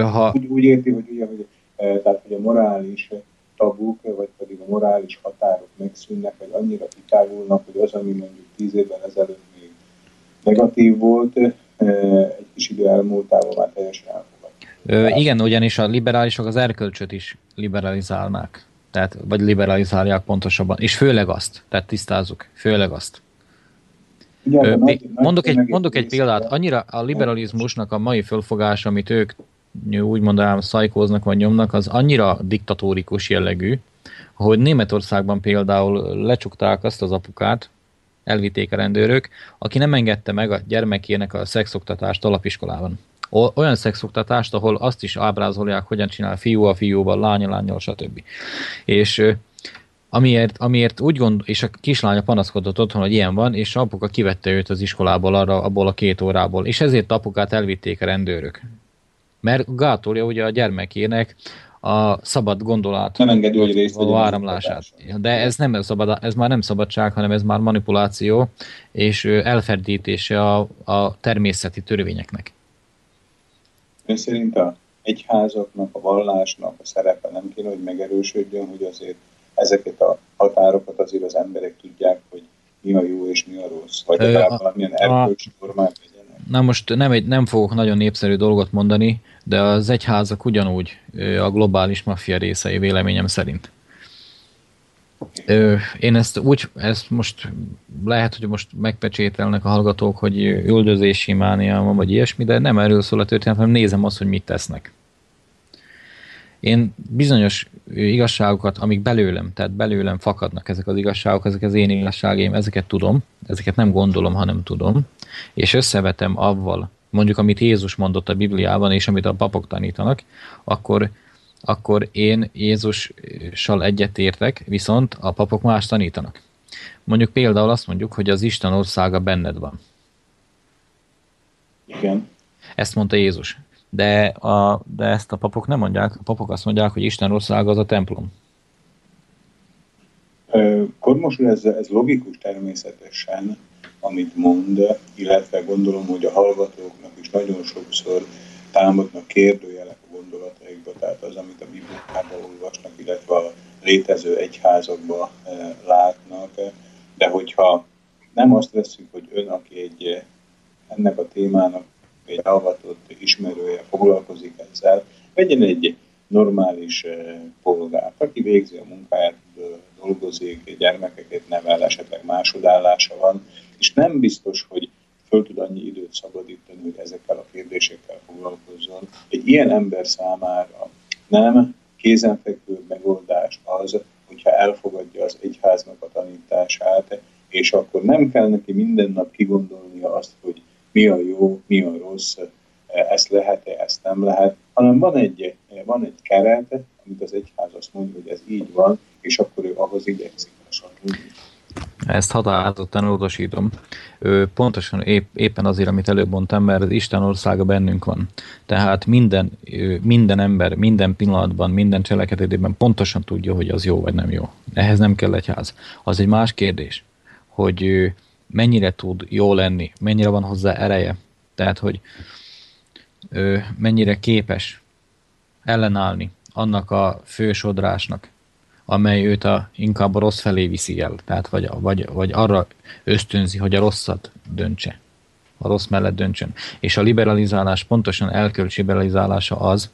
ha... Úgy, úgy érti, hogy, ugye, hogy, tehát, hogy a morális tabuk, vagy pedig a morális határok megszűnnek, vagy annyira kitávulnak, hogy az, ami mondjuk tíz évvel ezelőtt még negatív volt, egy kis idő elmúltával már teljesen elfogadja. Igen, ugyanis a liberálisok az erkölcsöt is liberalizálnák. Tehát, vagy liberalizálják pontosabban, és főleg azt, tehát tisztázzuk, főleg azt. Ö, mondok, egy, mondok egy példát, annyira a liberalizmusnak a mai fölfogás, amit ők úgy mondanám szajkóznak vagy nyomnak, az annyira diktatórikus jellegű, hogy Németországban például lecsukták azt az apukát, elvitték a rendőrök, aki nem engedte meg a gyermekének a szexoktatást alapiskolában olyan szexoktatást, ahol azt is ábrázolják, hogyan csinál fiú a fiúval, a lányjal, stb. És amiért, amiért úgy gond, és a kislánya panaszkodott otthon, hogy ilyen van, és apuka kivette őt az iskolából, arra, abból a két órából, és ezért apukát elvitték a rendőrök. Mert gátolja ugye a gyermekének a szabad gondolat nem engedő, hogy részt a áramlását. De ez nem szabad, ez már nem szabadság, hanem ez már manipuláció és elferdítése a, a természeti törvényeknek. Ön szerint a egyházaknak, a vallásnak a szerepe nem kéne, hogy megerősödjön, hogy azért ezeket a határokat azért az emberek tudják, hogy mi a jó és mi a rossz, vagy legalább valamilyen erkölcsi legyenek. Na most nem, egy, nem fogok nagyon népszerű dolgot mondani, de az egyházak ugyanúgy a globális maffia részei véleményem szerint. Én ezt úgy, ezt most lehet, hogy most megpecsételnek a hallgatók, hogy üldözési mánia van, vagy ilyesmi, de nem erről szól a történet, hanem nézem azt, hogy mit tesznek. Én bizonyos igazságokat, amik belőlem, tehát belőlem fakadnak ezek az igazságok, ezek az én igazságaim, ezeket tudom, ezeket nem gondolom, hanem tudom, és összevetem avval, mondjuk amit Jézus mondott a Bibliában, és amit a papok tanítanak, akkor akkor én Jézussal egyetértek, viszont a papok más tanítanak. Mondjuk például azt mondjuk, hogy az Isten országa benned van. Igen. Ezt mondta Jézus. De, a, de ezt a papok nem mondják. A papok azt mondják, hogy Isten országa az a templom. Kormos ez, ez logikus természetesen, amit mond, illetve gondolom, hogy a hallgatóknak is nagyon sokszor támadnak kérdőjelek gondolataikba, tehát az, amit a Bibliában olvasnak, illetve a létező egyházakban eh, látnak, de hogyha nem azt veszük, hogy ön, aki egy eh, ennek a témának egy avatott ismerője foglalkozik ezzel, vegyen egy normális eh, polgárt, aki végzi a munkáját, dolgozik, gyermekeket nevel, esetleg másodállása van, és nem biztos, hogy föl tud annyi időt szabadítani, hogy ezekkel a kérdésekkel foglalkozzon. Egy ilyen ember számára nem kézenfekvő megoldás az, hogyha elfogadja az egyháznak a tanítását, és akkor nem kell neki minden nap kigondolnia azt, hogy mi a jó, mi a rossz, ezt lehet-e, ezt nem lehet, hanem van egy, van egy keret, amit az egyház azt mondja, hogy ez így van, és akkor ő ahhoz igyekszik hasonlítani. Ezt határozottan utasítom. Pontosan épp, éppen azért, amit előbb mondtam, mert az Isten országa bennünk van. Tehát minden, minden ember, minden pillanatban, minden cselekedetében pontosan tudja, hogy az jó vagy nem jó. Ehhez nem kell egy ház. Az egy más kérdés, hogy mennyire tud jó lenni, mennyire van hozzá ereje. Tehát, hogy mennyire képes ellenállni annak a fősodrásnak, amely őt a, inkább a rossz felé viszi el, tehát vagy, vagy, vagy arra ösztönzi, hogy a rosszat döntse, a rossz mellett döntsön. És a liberalizálás, pontosan elkölcs liberalizálása az,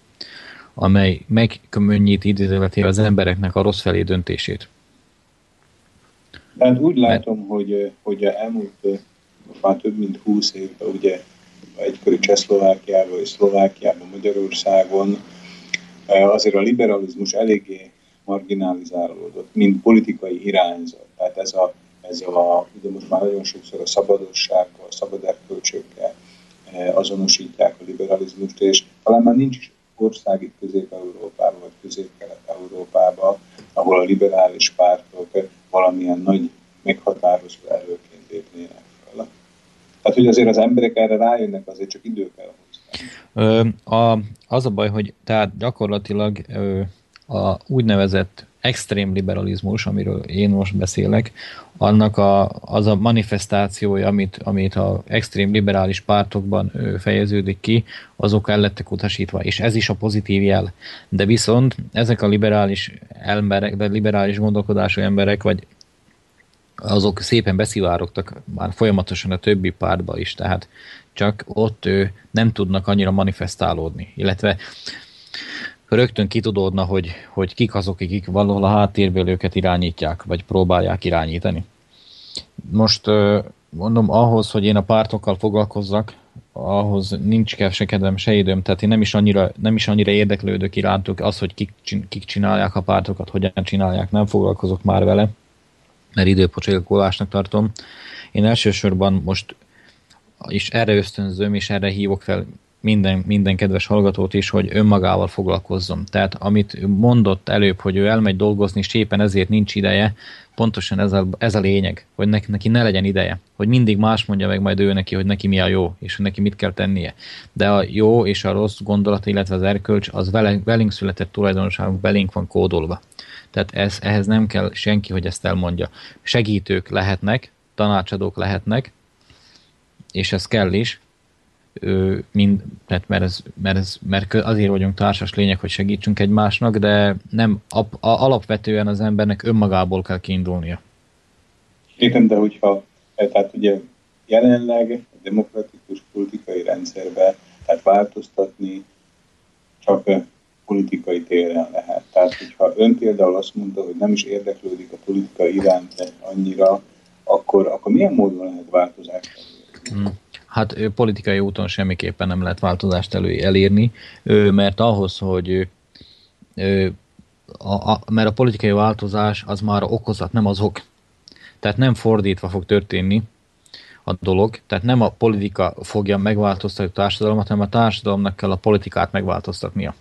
amely megkönnyíti idézőletével az embereknek a rossz felé döntését. Tehát úgy látom, Mert... hogy, hogy a elmúlt már több mint 20 évben ugye egykori Csehszlovákiában és Szlovákiában, Magyarországon azért a liberalizmus eléggé marginalizálódott, mint politikai irányzat. Tehát ez a, ez a ugye most már nagyon sokszor a szabadossággal, a szabad erkölcsökkel eh, azonosítják a liberalizmust, és talán már nincs is ország itt Közép-Európában vagy Közép-Kelet-Európában, ahol a liberális pártok valamilyen nagy meghatározó erőként lépnének. Tehát, hogy azért az emberek erre rájönnek, azért csak idő kell hozzá. A, az a baj, hogy tehát gyakorlatilag ö, a úgynevezett extrém liberalizmus, amiről én most beszélek, annak a, az a manifestációja, amit, amit a extrém liberális pártokban fejeződik ki, azok el lettek utasítva, és ez is a pozitív jel. De viszont ezek a liberális emberek, de liberális gondolkodású emberek, vagy azok szépen beszivárogtak már folyamatosan a többi pártba is, tehát csak ott ő, nem tudnak annyira manifestálódni, illetve rögtön kitudódna, hogy, hogy kik azok, akik valahol a háttérből őket irányítják, vagy próbálják irányítani. Most mondom, ahhoz, hogy én a pártokkal foglalkozzak, ahhoz nincs kell se kedvem, se időm, tehát én nem is annyira, nem is annyira érdeklődök irántuk, az, hogy kik, kik csinálják a pártokat, hogyan csinálják, nem foglalkozok már vele, mert időpocsékolásnak tartom. Én elsősorban most is erre ösztönzöm, és erre hívok fel minden, minden kedves hallgatót is, hogy önmagával foglalkozzon. Tehát amit mondott előbb, hogy ő elmegy dolgozni, és éppen ezért nincs ideje, pontosan ez a, ez a lényeg, hogy neki, neki ne legyen ideje. Hogy mindig más mondja meg majd ő neki, hogy neki mi a jó, és hogy neki mit kell tennie. De a jó és a rossz gondolat, illetve az erkölcs, az velünk, született tulajdonságunk, belénk van kódolva. Tehát ez, ehhez nem kell senki, hogy ezt elmondja. Segítők lehetnek, tanácsadók lehetnek, és ez kell is, mind, tehát mert, ez, mert, ez, mert azért vagyunk társas lények, hogy segítsünk egymásnak, de nem a, a, alapvetően az embernek önmagából kell kiindulnia. Értem, de hogyha, tehát ugye jelenleg a demokratikus politikai rendszerbe, tehát változtatni csak politikai téren lehet. Tehát, hogyha ön például azt mondta, hogy nem is érdeklődik a politika iránt annyira, akkor, akkor milyen módon lehet változást hmm. Hát politikai úton semmiképpen nem lehet változást elő elérni, mert ahhoz, hogy a, a, mert a politikai változás az már okozat, nem az ok. Tehát nem fordítva fog történni a dolog, tehát nem a politika fogja megváltoztatni a társadalmat, hanem a társadalomnak kell a politikát megváltoztatnia.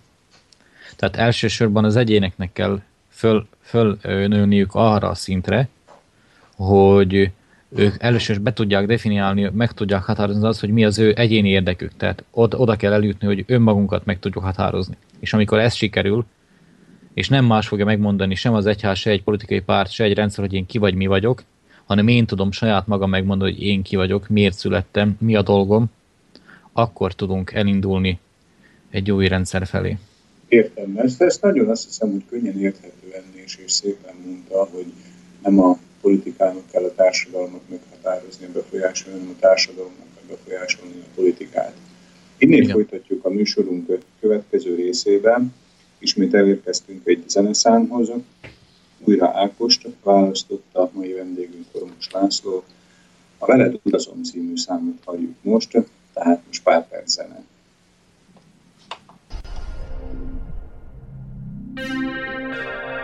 Tehát elsősorban az egyéneknek kell föl, fölnőniük arra a szintre, hogy ők először be tudják definiálni, meg tudják határozni az, hogy mi az ő egyéni érdekük. Tehát oda kell eljutni, hogy önmagunkat meg tudjuk határozni. És amikor ez sikerül, és nem más fogja megmondani sem az egyház, se egy politikai párt, se egy rendszer, hogy én ki vagy mi vagyok, hanem én tudom saját magam megmondani, hogy én ki vagyok, miért születtem, mi a dolgom, akkor tudunk elindulni egy új rendszer felé. Értem, ezt, ezt nagyon azt hiszem, hogy könnyen érthetően és, és szépen mondta, hogy nem a politikának kell a társadalmat meghatározni, befolyásolni, hanem a társadalomnak kell befolyásolni a politikát. Innen Igen. folytatjuk a műsorunk következő részében. Ismét elérkeztünk egy zeneszámhoz. Újra Ákost választotta a mai vendégünk Koromos László. A Veled utazom című számot halljuk most, tehát most pár perc zene. Thank you.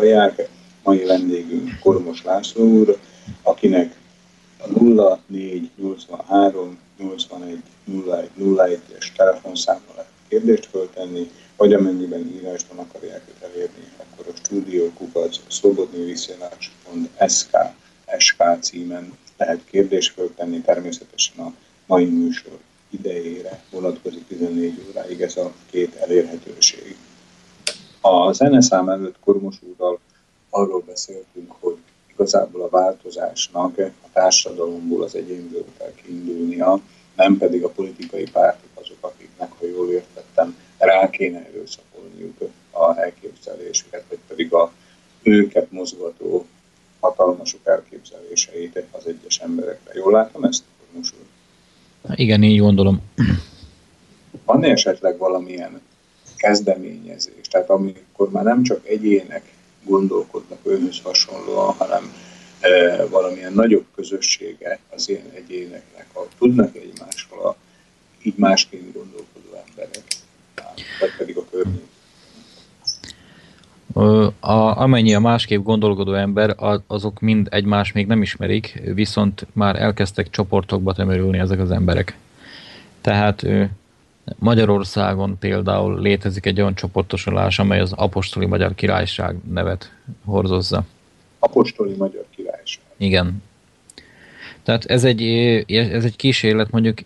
Hallják. Mai vendégünk Kormos László úr, akinek a 0483 81 0101-es telefonszámra lehet kérdést föltenni, vagy amennyiben írásban akarják őt elérni, akkor a stúdió kukac szlobodnyviszjelás.sk SK címen lehet kérdést föltenni, természetesen a mai műsor idejére vonatkozik 14 óráig ez a két elérhetőség. A zeneszám előtt Kormos úrral arról beszéltünk, hogy igazából a változásnak a társadalomból, az egyénből kell kiindulnia, nem pedig a politikai pártok azok, akiknek, ha jól értettem, rá kéne erőszakolniuk a elképzelésüket, vagy pedig a őket mozgató hatalmasok elképzeléseit az egyes emberekre. Jól látom ezt? Most Igen, így gondolom. Van esetleg valamilyen kezdeményezés, tehát amikor már nem csak egyének gondolkodnak őhöz hasonlóan, hanem e, valamilyen nagyobb közössége az ilyen egyéneknek, ha tudnak egymásról, így másként gondolkodó emberek, vagy pedig a környék. A, amennyi a másképp gondolkodó ember, azok mind egymást még nem ismerik, viszont már elkezdtek csoportokba tömörülni ezek az emberek. Tehát Magyarországon például létezik egy olyan csoportosulás, amely az Apostoli Magyar Királyság nevet hordozza. Apostoli Magyar Királyság. Igen. Tehát ez egy, ez egy kísérlet, mondjuk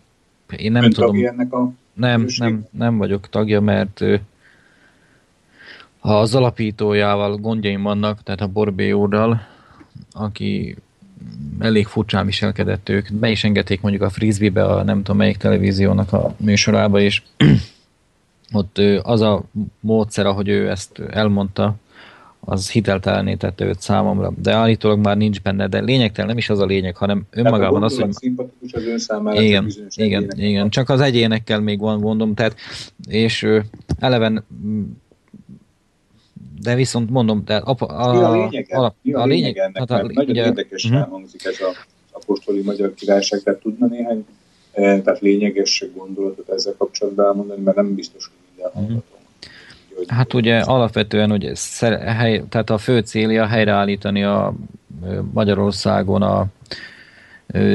én nem Ön tudom. ennek a nem, nem, nem vagyok tagja, mert az alapítójával gondjaim vannak, tehát a Borbé úrral, aki elég furcsán viselkedett ők. Be is engedték mondjuk a frisbee-be, a nem tudom melyik televíziónak a műsorába, és ott az a módszer, ahogy ő ezt elmondta, az hiteltelené tette őt számomra, de állítólag már nincs benne, de lényegtelen nem is az a lényeg, hanem önmagában az, hogy... szimpatikus az ön számára, igen, igen, igen, csak az egyénekkel még van gondom, tehát, és eleven de viszont mondom, de a, a, a lényeg, a, mi a, a lényeg ennek? Hát a, nagyon ugye, érdekesen uh-huh. hangzik ez a apostoli magyar királyság, tehát tudna néhány e, tehát lényeges gondolatot ezzel kapcsolatban elmondani, mert nem biztos, hogy minden uh-huh. hallgatom. Hát ugye alapvetően ugye, hely, tehát a fő célja helyreállítani a Magyarországon a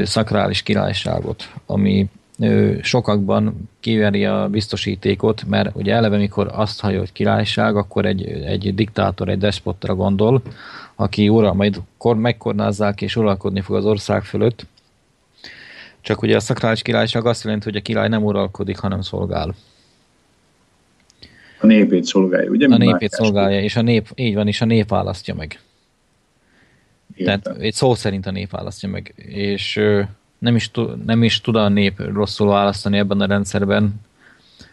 szakrális királyságot, ami sokakban kiveri a biztosítékot, mert ugye eleve mikor azt hallja, hogy királyság, akkor egy, egy diktátor, egy despotra gondol, aki ura, majd kor, megkornázzák és uralkodni fog az ország fölött. Csak ugye a szakrális királyság azt jelenti, hogy a király nem uralkodik, hanem szolgál. A népét szolgálja, ugye? A népét szolgálja, és a nép, így van, és a nép választja meg. Értem. Tehát egy szó szerint a nép választja meg. És nem is, nem is tud a nép rosszul választani ebben a rendszerben,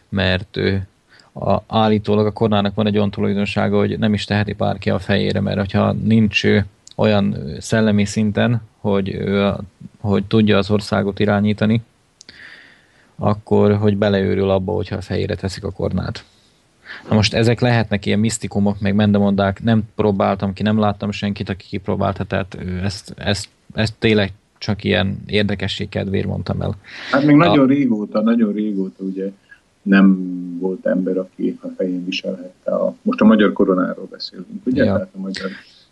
mert ő, a, állítólag a koronának van egy olyan tulajdonsága, hogy nem is teheti bárki a fejére, mert ha nincs olyan szellemi szinten, hogy, ő, hogy tudja az országot irányítani, akkor hogy beleőrül abba, hogyha a fejére teszik a kornát. Na most ezek lehetnek ilyen misztikumok, meg mendemondák, nem próbáltam ki, nem láttam senkit, aki kipróbálta, tehát ezt, ezt, ezt tényleg csak ilyen érdekesség kedvéért mondtam el. Hát még a... nagyon régóta, nagyon régóta ugye nem volt ember, aki a fején viselhette a... Most a magyar koronáról beszélünk, ugye? Ja. Tehát a magyar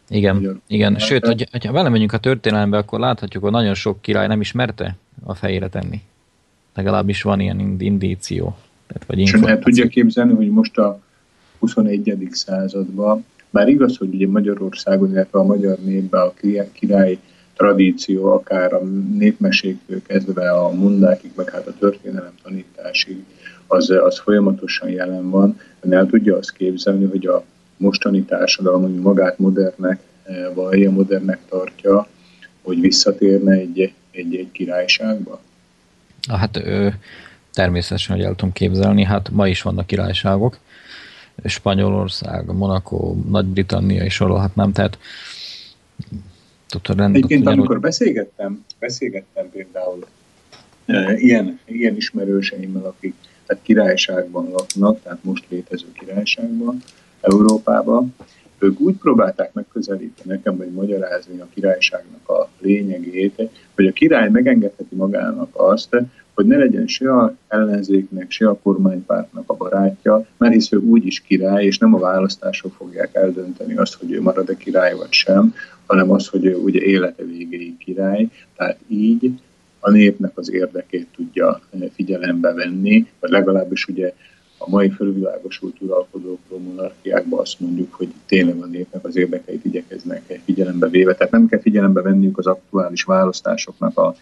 igen, magyar igen. Sőt, hogy, ha vele megyünk a történelembe, akkor láthatjuk, hogy nagyon sok király nem ismerte a fejére tenni. Legalábbis van ilyen indíció. Tehát, vagy És el tudja képzelni, hogy most a 21. században, bár igaz, hogy ugye Magyarországon, illetve a magyar népben a király tradíció, akár a népmeséktől kezdve a mondákig, meg hát a történelem tanításig, az, az folyamatosan jelen van. Ön el tudja azt képzelni, hogy a mostani társadalom, ami magát modernek eh, vallja, modernek tartja, hogy visszatérne egy, egy, egy királyságba? Hát ő, természetesen, hogy el tudom képzelni, hát ma is vannak királyságok. Spanyolország, Monaco, Nagy-Britannia is sorolhatnám, tehát Dr. Rend, Egyébként Dr. amikor beszélgettem, beszélgettem például e, ilyen, ilyen ismerőseimmel, akik tehát királyságban laknak, tehát most létező királyságban, Európában, ők úgy próbálták megközelíteni nekem, vagy magyarázni a királyságnak a lényegét, hogy a király megengedheti magának azt, hogy ne legyen se a ellenzéknek, se a kormánypártnak a barátja, mert hisz ő úgyis király, és nem a választások fogják eldönteni azt, hogy ő marad-e király vagy sem, hanem az, hogy ő ugye élete végéig király, tehát így a népnek az érdekét tudja figyelembe venni, vagy legalábbis ugye a mai fölvilágosult uralkodókról, monarchiákban azt mondjuk, hogy tényleg a népnek az érdekeit igyekeznek figyelembe véve. Tehát nem kell figyelembe venniük az aktuális választásoknak a,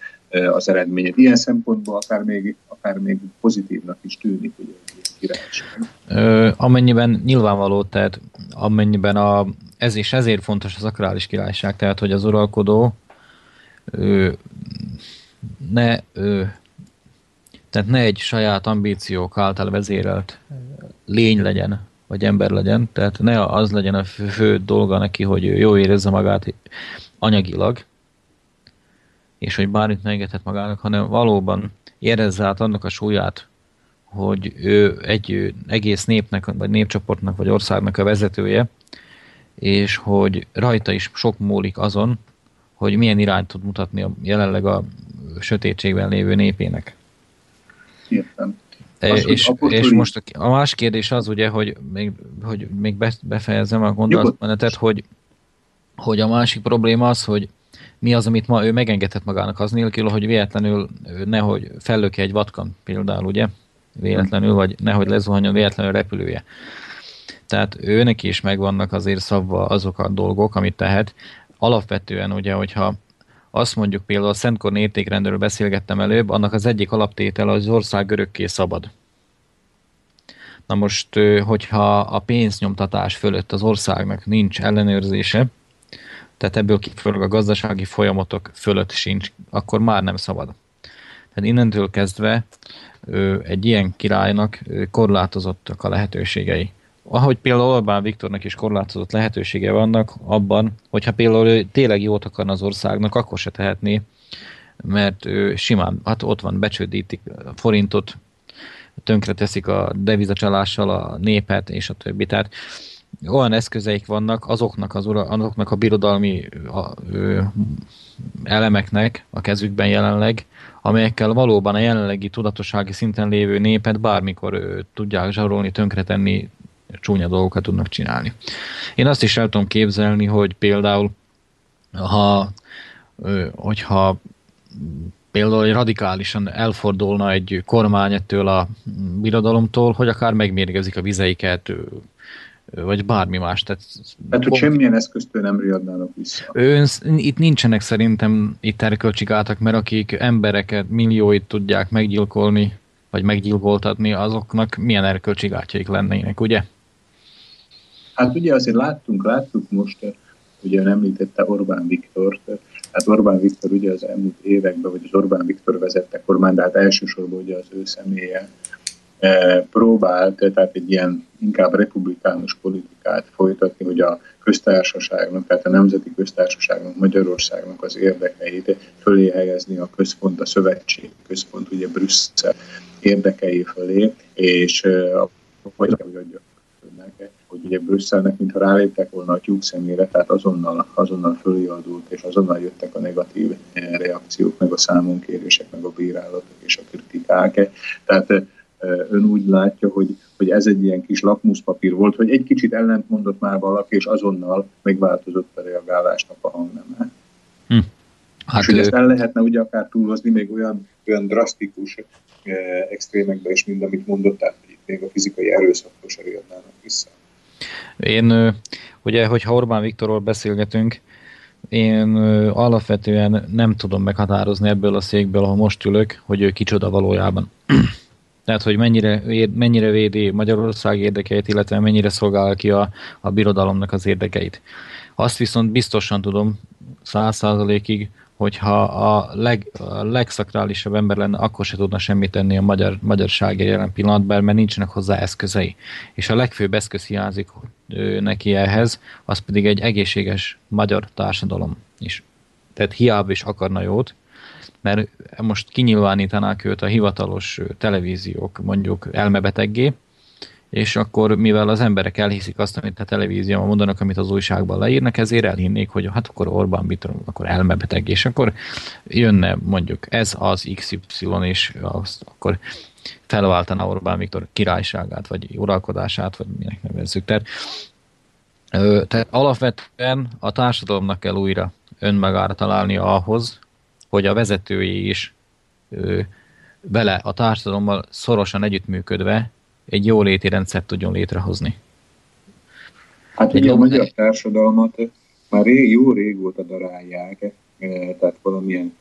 az eredményét. Ilyen szempontból akár még, akár még pozitívnak is tűnik, hogy királyság. amennyiben nyilvánvaló, tehát amennyiben a, ez is ezért fontos az akrális királyság, tehát hogy az uralkodó ő, ne ő, Tehát ne egy saját ambíciók által vezérelt lény legyen, vagy ember legyen, tehát ne az legyen a fő, dolga neki, hogy jó érezze magát anyagilag, és hogy bármit megengedhet magának, hanem valóban érezze át annak a súlyát, hogy ő egy egész népnek, vagy népcsoportnak, vagy országnak a vezetője, és hogy rajta is sok múlik azon, hogy milyen irányt tud mutatni a, jelenleg a sötétségben lévő népének. Értem. Azt, és, és most a más kérdés az ugye, hogy még, hogy még befejezem a gondolatmenetet, hogy, hogy a másik probléma az, hogy mi az, amit ma ő megengedhet magának az nélkül, hogy véletlenül nehogy fellöki egy vatkan például, ugye? Véletlenül, vagy nehogy lezuhanjon véletlenül repülője. Tehát őnek is megvannak azért szabva azok a dolgok, amit tehet. Alapvetően ugye, hogyha azt mondjuk például a Szentkorn értékrendről beszélgettem előbb, annak az egyik alaptétel az ország örökké szabad. Na most, hogyha a pénznyomtatás fölött az országnak nincs ellenőrzése, tehát ebből kifolyólag a gazdasági folyamatok fölött sincs, akkor már nem szabad. Tehát innentől kezdve egy ilyen királynak korlátozottak a lehetőségei. Ahogy például Orbán Viktornak is korlátozott lehetősége vannak abban, hogyha például ő tényleg jót akarna az országnak, akkor se tehetné, mert ő simán, hát ott van, becsődítik a forintot, tönkreteszik a devizacsalással a népet, és a többi. Tehát olyan eszközeik vannak azoknak, az ura, azoknak a birodalmi a, ö, elemeknek a kezükben jelenleg, amelyekkel valóban a jelenlegi tudatossági szinten lévő népet bármikor ö, tudják zsarolni, tönkretenni, csúnya dolgokat tudnak csinálni. Én azt is el tudom képzelni, hogy például ha, hogyha például radikálisan elfordulna egy kormány ettől a birodalomtól, hogy akár megmérgezik a vizeiket, vagy bármi más. Tehát, Tehát hogy semmilyen eszköztől nem riadnának vissza. Ön, itt nincsenek szerintem itt erkölcsi gátak, mert akik embereket, millióit tudják meggyilkolni, vagy meggyilkoltatni, azoknak milyen erkölcsi gátjaik lennének, ugye? Hát ugye azért láttunk, láttuk most, ugye ön említette Orbán Viktort, hát Orbán Viktor ugye az elmúlt években, vagy az Orbán Viktor vezette kormány, de hát elsősorban ugye az ő személye próbált, tehát egy ilyen inkább republikánus politikát folytatni, hogy a köztársaságnak, tehát a nemzeti köztársaságnak, Magyarországnak az érdekeit fölé helyezni a központ, a szövetség központ, ugye Brüsszel érdekei fölé, és hogy adja hogy ugye Brüsszelnek, mintha ráléptek volna a tyúk szemére, tehát azonnal, azonnal föliadult, és azonnal jöttek a negatív reakciók, meg a számonkérések, meg a bírálatok és a kritikák. Tehát ön úgy látja, hogy, hogy ez egy ilyen kis lakmuszpapír volt, hogy egy kicsit ellentmondott már valaki, és azonnal megváltozott a reagálásnak a hangneme. Hm. Hát és hogy ezt el lehetne ugye akár túlhozni még olyan, olyan drasztikus eh, extrémekbe is, mint amit mondott, tehát hogy itt még a fizikai erőszakos se vissza. Én, ugye, hogyha Orbán Viktorról beszélgetünk, én alapvetően nem tudom meghatározni ebből a székből, ahol most ülök, hogy ő kicsoda valójában. Tehát, hogy mennyire, mennyire védi Magyarország érdekeit, illetve mennyire szolgál ki a, a birodalomnak az érdekeit. Azt viszont biztosan tudom száz százalékig, hogyha a, leg, a legszakrálisabb ember lenne, akkor se tudna semmit tenni a magyar, magyarságért jelen pillanatban, mert nincsenek hozzá eszközei. És a legfőbb eszköz hiányzik neki ehhez, az pedig egy egészséges magyar társadalom is. Tehát hiába is akarna jót, mert most kinyilvánítanák őt a hivatalos televíziók mondjuk elmebeteggé, és akkor mivel az emberek elhiszik azt, amit a televízióban mondanak, amit az újságban leírnak, ezért elhinnék, hogy hát akkor Orbán Viktor akkor elmebeteg, és akkor jönne mondjuk ez az XY, és azt akkor felváltaná Orbán Viktor királyságát, vagy uralkodását, vagy minek nevezzük. Tehát, tehát alapvetően a társadalomnak kell újra önmagára találnia ahhoz, hogy a vezetői is vele a társadalommal szorosan együttműködve egy jó léti rendszert tudjon létrehozni. Hát ugye a magyar társadalmat már rég, jó régóta darálják, tehát valamilyen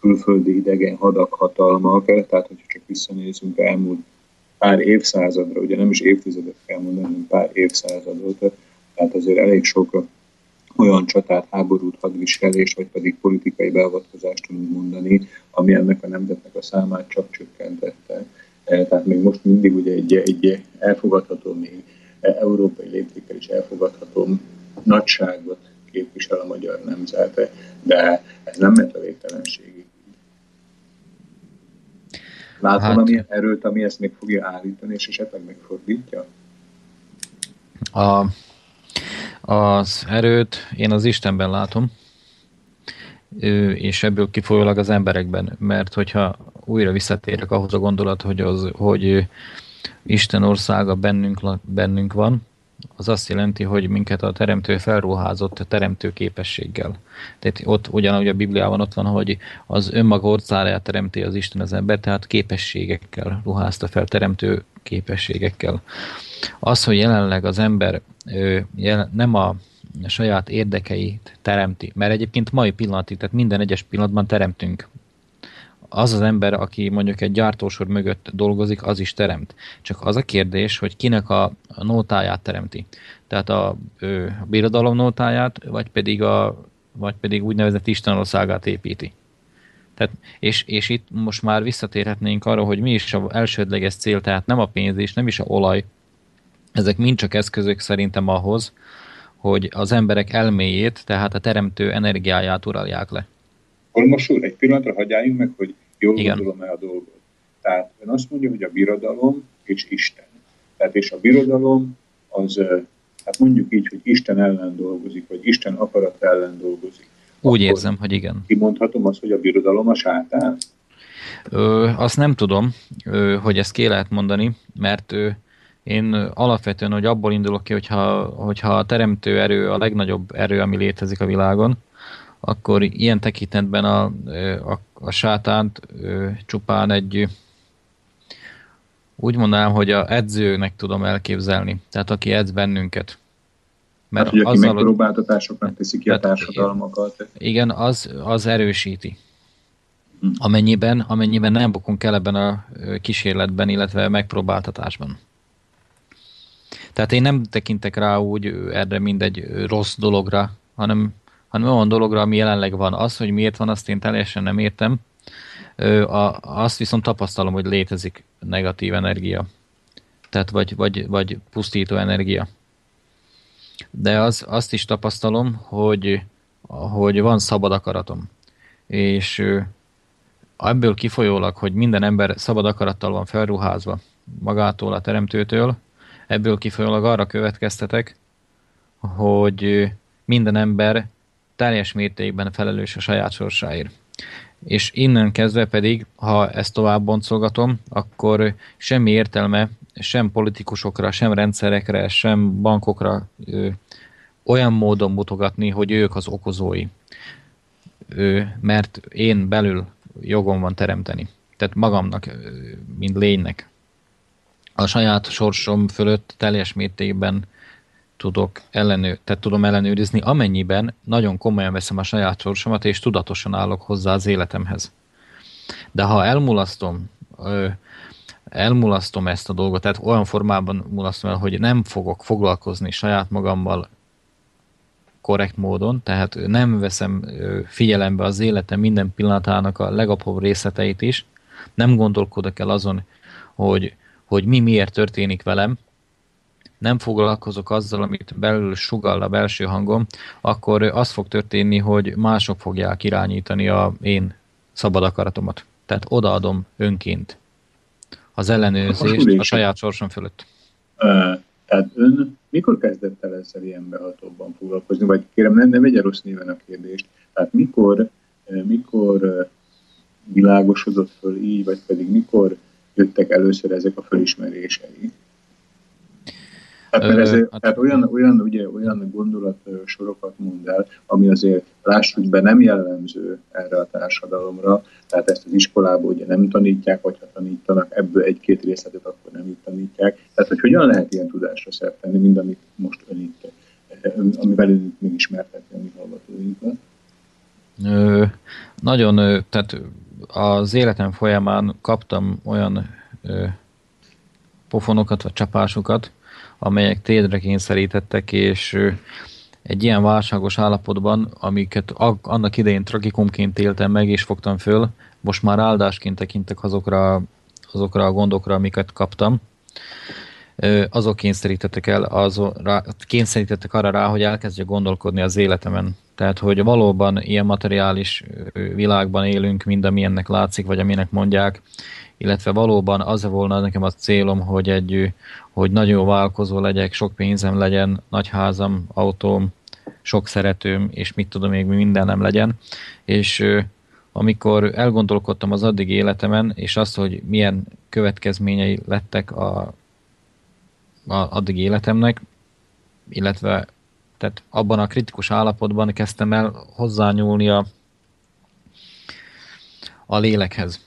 külföldi idegen hadak, hatalmak, tehát hogyha csak visszanézünk elmúlt pár évszázadra, ugye nem is évtizedet kell mondani, hanem pár évszázadot, tehát azért elég sok olyan csatát, háborút, hadviselést, vagy pedig politikai beavatkozást tudunk mondani, ami ennek a nemzetnek a számát csak csökkentette. Tehát még most mindig ugye egy, egy elfogadható, még európai léptékkel is elfogadható nagyságot képvisel a magyar nemzete, de ez nem ment a végtelenségig. Látom hát, ami erőt, ami ezt még fogja állítani, és esetleg megfordítja? A, az erőt én az Istenben látom, és ebből kifolyólag az emberekben, mert hogyha újra visszatérek ahhoz a gondolat, hogy, az, hogy Isten országa bennünk, bennünk van, az azt jelenti, hogy minket a teremtő felruházott teremtő képességgel. Tehát ott ugyanúgy a Bibliában ott van, hogy az önmaga országáját teremti az Isten az ember, tehát képességekkel ruházta fel, teremtő képességekkel. Az, hogy jelenleg az ember nem a saját érdekeit teremti, mert egyébként mai pillanatig, tehát minden egyes pillanatban teremtünk az az ember, aki mondjuk egy gyártósor mögött dolgozik, az is teremt. Csak az a kérdés, hogy kinek a, nótáját teremti. Tehát a, ő, a birodalom nótáját, vagy pedig, a, vagy pedig úgynevezett Istenországát építi. Tehát, és, és itt most már visszatérhetnénk arra, hogy mi is az elsődleges cél, tehát nem a pénz és nem is a olaj. Ezek mind csak eszközök szerintem ahhoz, hogy az emberek elméjét, tehát a teremtő energiáját uralják le. Akkor most úr, egy pillanatra hagyjáljunk meg, hogy jól Igen. gondolom-e a dolgot. Tehát ön azt mondja, hogy a birodalom és Isten. Tehát és a birodalom az, hát mondjuk így, hogy Isten ellen dolgozik, vagy Isten akarat ellen dolgozik. Úgy Akkor érzem, hogy igen. Kimondhatom azt, hogy a birodalom a sátán? Ö, azt nem tudom, ö, hogy ezt ki lehet mondani, mert ö, én alapvetően, hogy abból indulok ki, hogyha, hogyha a teremtő erő a legnagyobb erő, ami létezik a világon, akkor ilyen tekintetben a, a, a sátánt csupán egy úgy mondanám, hogy a edzőnek tudom elképzelni. Tehát aki edz bennünket. Mert hát, hogy aki azzal, megpróbáltatásoknak teszi ki a társadalmakat. Igen, az, az erősíti. Hm. Amennyiben, amennyiben nem bukunk el ebben a kísérletben, illetve megpróbáltatásban. Tehát én nem tekintek rá úgy erre mindegy rossz dologra, hanem hanem olyan dologra, ami jelenleg van. Az, hogy miért van, azt én teljesen nem értem. A, azt viszont tapasztalom, hogy létezik negatív energia. Tehát vagy, vagy, vagy pusztító energia. De az, azt is tapasztalom, hogy, hogy van szabad akaratom. És ebből kifolyólag, hogy minden ember szabad akarattal van felruházva magától, a teremtőtől, ebből kifolyólag arra következtetek, hogy minden ember teljes mértékben felelős a saját sorsáért. És innen kezdve pedig, ha ezt tovább boncolgatom, akkor semmi értelme sem politikusokra, sem rendszerekre, sem bankokra ö, olyan módon mutogatni, hogy ők az okozói. Ö, mert én belül jogom van teremteni. Tehát magamnak, mint lénynek. A saját sorsom fölött teljes mértékben tudok ellenő, tehát tudom ellenőrizni, amennyiben nagyon komolyan veszem a saját sorsomat, és tudatosan állok hozzá az életemhez. De ha elmulasztom, elmulasztom ezt a dolgot, tehát olyan formában mulasztom el, hogy nem fogok foglalkozni saját magammal korrekt módon, tehát nem veszem figyelembe az életem minden pillanatának a legapróbb részleteit is, nem gondolkodok el azon, hogy, hogy mi miért történik velem, nem foglalkozok azzal, amit belül sugall a belső hangom, akkor az fog történni, hogy mások fogják irányítani a én szabad akaratomat. Tehát odaadom önként az ellenőrzést a saját sorsom fölött. Uh, tehát ön mikor kezdett el ezzel ilyen behatóbban foglalkozni? Vagy kérem, nem, nem egy rossz néven a kérdést. Tehát mikor, mikor világosodott föl így, vagy pedig mikor jöttek először ezek a fölismerései? Tehát, mert ez, hát, tehát olyan, olyan, ugye, olyan gondolat sorokat mond el, ami azért lássuk be nem jellemző erre a társadalomra, tehát ezt az iskolában ugye nem tanítják, vagy ha tanítanak, ebből egy-két részletet akkor nem itt tanítják. Tehát, hogy hogyan lehet ilyen tudásra szert tenni, mind amit most ön itt, amivel ön még ismertetni a mi hallgatóinkat? Ö, nagyon, tehát az életem folyamán kaptam olyan ö, pofonokat vagy csapásokat, amelyek tédre kényszerítettek, és egy ilyen válságos állapotban, amiket annak idején tragikumként éltem meg és fogtam föl, most már áldásként tekintek azokra, azokra a gondokra, amiket kaptam, azok kényszerítettek el, azok, kényszerítettek arra rá, hogy elkezdjek gondolkodni az életemen. Tehát, hogy valóban ilyen materiális világban élünk, mind amilyennek látszik, vagy aminek mondják, illetve valóban az volna nekem a célom, hogy egy, hogy nagyon vállalkozó legyek, sok pénzem legyen, nagy házam, autóm, sok szeretőm, és mit tudom még mindenem legyen. És amikor elgondolkodtam az addig életemen, és azt, hogy milyen következményei lettek a, a addig életemnek, illetve tehát abban a kritikus állapotban kezdtem el hozzányúlni a, a lélekhez.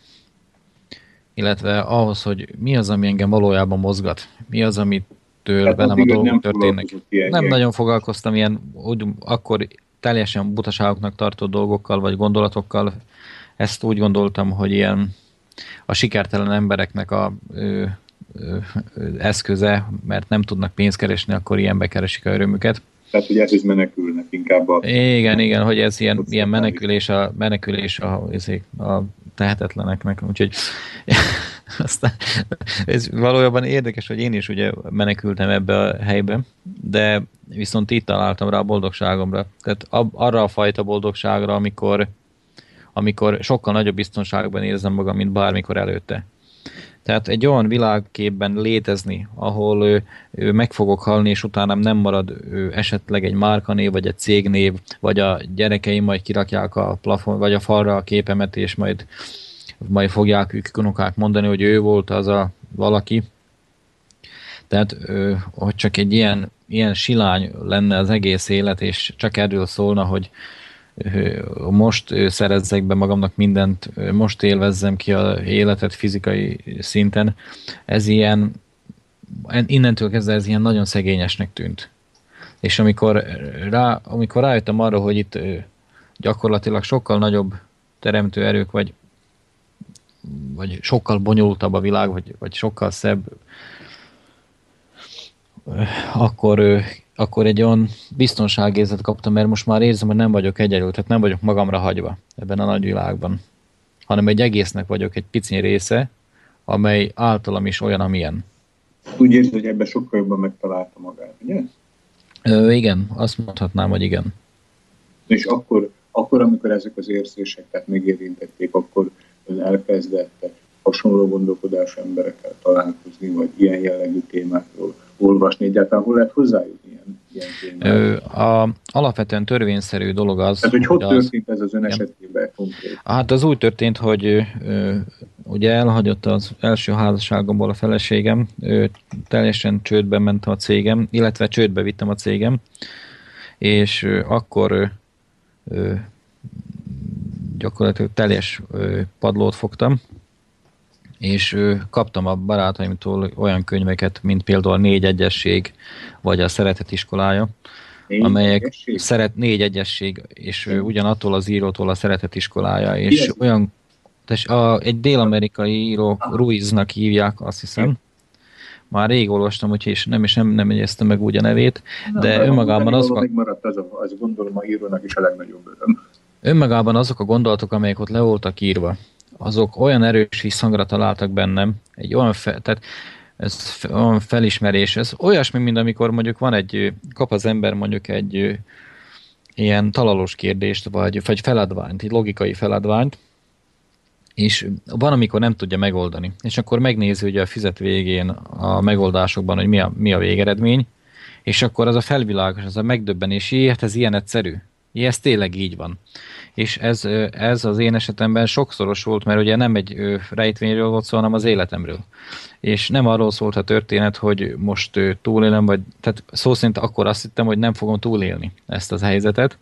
Illetve ahhoz, hogy mi az, ami engem valójában mozgat. Mi az, amitől hát velem a dolgok történnek. Nem ilyen. nagyon foglalkoztam ilyen, úgy, akkor teljesen butaságoknak tartott dolgokkal, vagy gondolatokkal. Ezt úgy gondoltam, hogy ilyen a sikertelen embereknek a ö, ö, ö, eszköze, mert nem tudnak pénzt keresni, akkor ilyenbe keresik a örömüket. Tehát, hogy ez menekülnek inkább a... Igen, igen, hogy ez ilyen, ilyen menekülés a, menekülés a, a tehetetleneknek, úgyhogy aztán ez valójában érdekes, hogy én is ugye menekültem ebbe a helybe, de viszont itt találtam rá a boldogságomra. Tehát arra a fajta boldogságra, amikor, amikor sokkal nagyobb biztonságban érzem magam, mint bármikor előtte. Tehát egy olyan világképben létezni, ahol ő, ő meg fogok halni, és utána nem marad ő, esetleg egy márkanév, vagy egy cégnév, vagy a gyerekeim majd kirakják a plafon, vagy a falra a képemet, és majd, majd fogják ők unokák mondani, hogy ő volt az a valaki. Tehát, hogy csak egy ilyen, ilyen silány lenne az egész élet, és csak erről szólna, hogy, most szerezzek be magamnak mindent, most élvezzem ki a életet fizikai szinten. Ez ilyen, innentől kezdve ez ilyen nagyon szegényesnek tűnt. És amikor, rá, amikor rájöttem arra, hogy itt gyakorlatilag sokkal nagyobb teremtő erők, vagy, vagy sokkal bonyolultabb a világ, vagy, vagy sokkal szebb, akkor akkor egy olyan biztonságérzet kaptam, mert most már érzem, hogy nem vagyok egyedül, tehát nem vagyok magamra hagyva ebben a nagy világban, hanem egy egésznek vagyok egy pici része, amely általam is olyan, amilyen. Úgy érzed, hogy ebben sokkal jobban megtalálta magát, ugye? Ö, igen, azt mondhatnám, hogy igen. És akkor, akkor, amikor ezek az érzések tehát megérintették, akkor elkezdett hasonló gondolkodás emberekkel találkozni, vagy ilyen jellegű témákról olvasni, egyáltalán hol lehet hozzájutni a, alapvetően törvényszerű dolog az... Tehát, hogy hogy történt az, ez az ön esetében konkrét? Hát az úgy történt, hogy ugye elhagyott az első házasságomból a feleségem, teljesen csődbe ment a cégem, illetve csődbe vittem a cégem, és akkor gyakorlatilag teljes padlót fogtam, és kaptam a barátaimtól olyan könyveket, mint például Négy Egyesség, vagy a Szeretet iskolája, négy amelyek egyesség? szeret négy egyesség, és négy. ugyanattól az írótól a Szeretet iskolája, és Ilyen. olyan, tes, a, egy dél-amerikai író, Ruiznak hívják, azt hiszem, már rég olvastam, úgyhogy és nem, és nem, nem jegyeztem meg úgy a nevét, de, de önmagában az... Még maradt az, a, az gondolom a írónak is a legnagyobb öröm. Önmagában azok a gondolatok, amelyek ott le voltak írva, azok olyan erős visszhangra találtak bennem, egy olyan, fe, tehát ez olyan felismerés, ez olyasmi, mint amikor mondjuk van egy, kap az ember mondjuk egy ilyen talalós kérdést, vagy, vagy feladványt, egy logikai feladványt, és van, amikor nem tudja megoldani. És akkor megnézi ugye a fizet végén a megoldásokban, hogy mi a, mi a végeredmény, és akkor az a felvilágos, az a megdöbbenés, hát ez ilyen egyszerű. Jé, ez tényleg így van és ez, ez az én esetemben sokszoros volt, mert ugye nem egy rejtvényről volt szó, hanem az életemről. És nem arról szólt a történet, hogy most túlélem, vagy tehát szó szerint akkor azt hittem, hogy nem fogom túlélni ezt az helyzetet,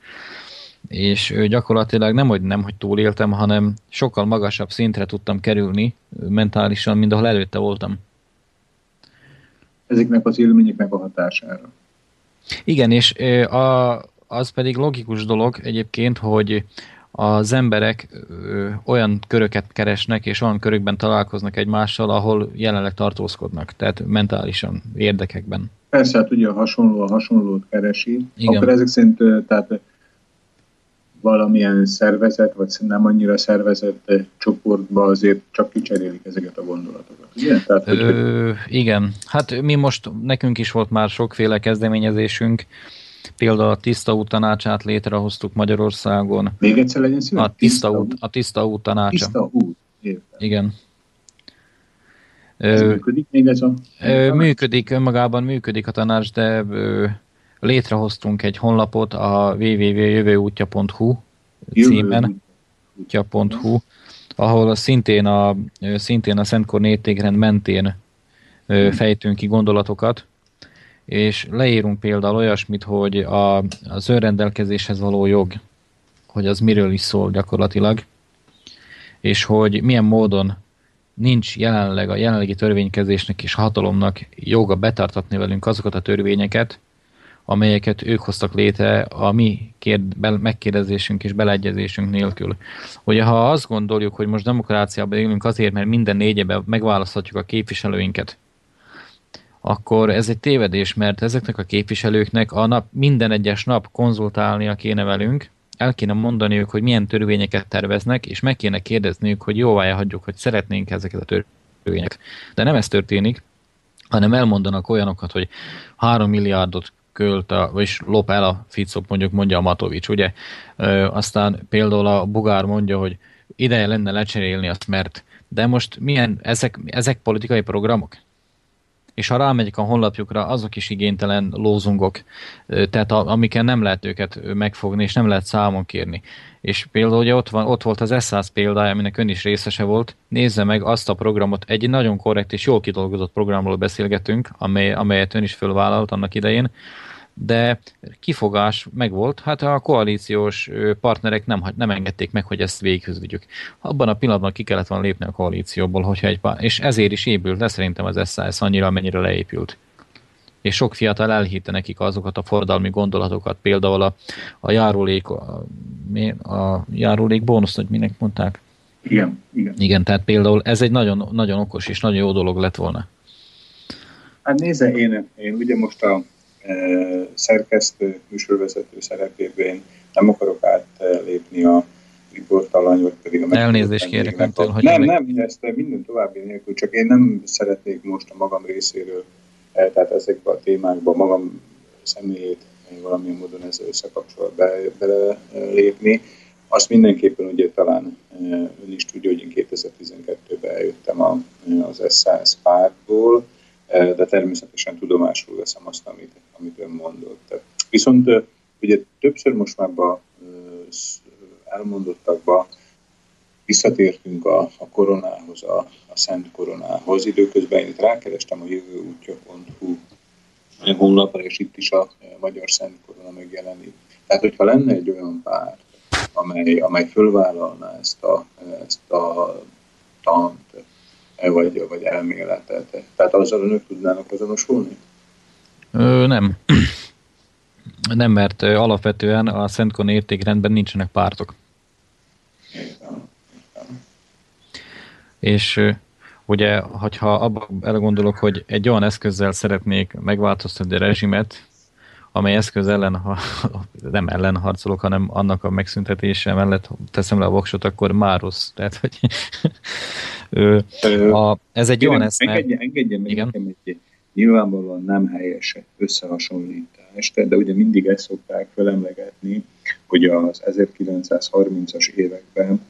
és gyakorlatilag nem, hogy nem, hogy túléltem, hanem sokkal magasabb szintre tudtam kerülni mentálisan, mint ahol előtte voltam. Ezeknek az élményeknek a hatására. Igen, és a, az pedig logikus dolog egyébként, hogy az emberek ö, olyan köröket keresnek, és olyan körökben találkoznak egymással, ahol jelenleg tartózkodnak, tehát mentálisan, érdekekben. Persze, hát ugye a hasonló a hasonlót keresi. Igen. Akkor ezek szerint tehát valamilyen szervezet, vagy nem annyira szervezett csoportba azért csak kicserélik ezeket a gondolatokat, ugye? Tehát, Ö, igen, hát mi most, nekünk is volt már sokféle kezdeményezésünk, például a Tiszta út tanácsát létrehoztuk Magyarországon. Még egyszer legyen szíves? A Tiszta, út, a Tiszta út tanácsa. Tiszta út, értem. Igen. Ez ö, működik még ez a... Ö, működik, önmagában működik a tanács, de ö, létrehoztunk egy honlapot a www.jövőútja.hu címen, útja.hu, ahol szintén a, szintén a Szentkor Nétégrend mentén hmm. fejtünk ki gondolatokat, és leírunk például olyasmit, hogy a, az önrendelkezéshez való jog, hogy az miről is szól gyakorlatilag, és hogy milyen módon nincs jelenleg a jelenlegi törvénykezésnek és hatalomnak joga betartatni velünk azokat a törvényeket, amelyeket ők hoztak létre a mi kérd, megkérdezésünk és beleegyezésünk nélkül. Ugye ha azt gondoljuk, hogy most demokráciában élünk azért, mert minden négyebe megválaszthatjuk a képviselőinket, akkor ez egy tévedés, mert ezeknek a képviselőknek a nap, minden egyes nap konzultálnia kéne velünk, el kéne mondaniuk, hogy milyen törvényeket terveznek, és meg kéne kérdezniük, hogy jóvá hagyjuk, hogy szeretnénk ezeket a törvényeket. De nem ez történik, hanem elmondanak olyanokat, hogy 3 milliárdot költ, a, vagyis lop el a Ficop, mondjuk mondja a Matovics, ugye? Ö, aztán például a Bugár mondja, hogy ideje lenne lecserélni azt, mert de most milyen, ezek, ezek politikai programok? És ha rámegyek a honlapjukra, azok is igénytelen lózungok, tehát a, amiken nem lehet őket megfogni, és nem lehet számon kérni. És például ugye ott, van, ott volt az S100 példája, aminek ön is részese volt, nézze meg azt a programot, egy nagyon korrekt és jól kidolgozott programról beszélgetünk, amely, amelyet ön is fölvállalt annak idején, de kifogás megvolt, hát a koalíciós partnerek nem, nem engedték meg, hogy ezt végighöz vigyük. Abban a pillanatban ki kellett volna lépni a koalícióból, hogyha egy pár, és ezért is épült de szerintem az SAS annyira, amennyire leépült. És sok fiatal elhitte nekik azokat a fordalmi gondolatokat, például a, a járulék, a, a járulék bónusz, hogy minek mondták? Igen, igen. Igen, tehát például ez egy nagyon, nagyon okos és nagyon jó dolog lett volna. Hát nézze, én, én ugye most a szerkesztő, műsorvezető szerepében. Nem akarok átlépni a riportalany, vagy pedig a Elnézést kérek öntől, hogy... Nem, nem, ezt minden további nélkül, csak én nem szeretnék most a magam részéről, tehát ezekben a témákban magam személyét valamilyen módon ezzel összekapcsolatba belelépni. Azt mindenképpen ugye talán ön is tudja, hogy én 2012-ben eljöttem az SZSZ pártból, de természetesen tudomásul veszem azt, amit, amit ön mondott. Viszont ugye többször most már a elmondottakba visszatértünk a, a koronához, a, a Szent Koronához. Időközben én itt rákerestem a jövőútja.hu honlapra, és itt is a Magyar Szent Korona megjelenik. Tehát, hogyha lenne egy olyan párt, amely, amely fölvállalná ezt a, ezt a tant, vagy, vagy elméletet. Tehát azzal önök tudnának azonosulni? Ö, nem. Nem, mert alapvetően a Szentkon értékrendben nincsenek pártok. És ugye, hogyha abba elgondolok, hogy egy olyan eszközzel szeretnék megváltoztatni a rezsimet, amely eszköz ellen, ha, nem ellen harcolok, hanem annak a megszüntetése mellett teszem le a voksot, akkor már rossz. Tehát, hogy a, ez egy olyan eszme. Engedje, engedje meg Igen? egy nyilvánvalóan nem helyes összehasonlítás, de ugye mindig ezt szokták felemlegetni, hogy az 1930-as években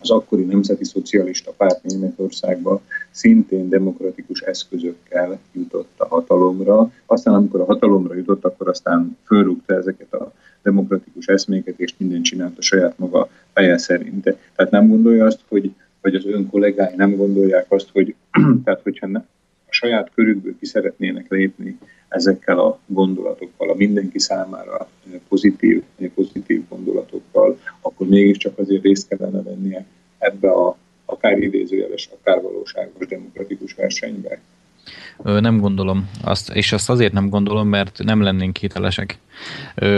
az akkori Nemzeti Szocialista Párt Németországban szintén demokratikus eszközökkel jutott a hatalomra. Aztán, amikor a hatalomra jutott, akkor aztán fölrúgta ezeket a demokratikus eszméket, és minden a saját maga feje szerint. Tehát nem gondolja azt, hogy vagy az ön kollégái nem gondolják azt, hogy tehát hogyha ne, a saját körükből ki szeretnének lépni ezekkel a gondolatokkal, a mindenki számára pozitív, pozitív gondolatokkal, akkor mégiscsak azért részt kellene vennie ebbe a akár idézőjeles, akár valóságos demokratikus versenybe. Nem gondolom azt, és azt azért nem gondolom, mert nem lennénk hitelesek.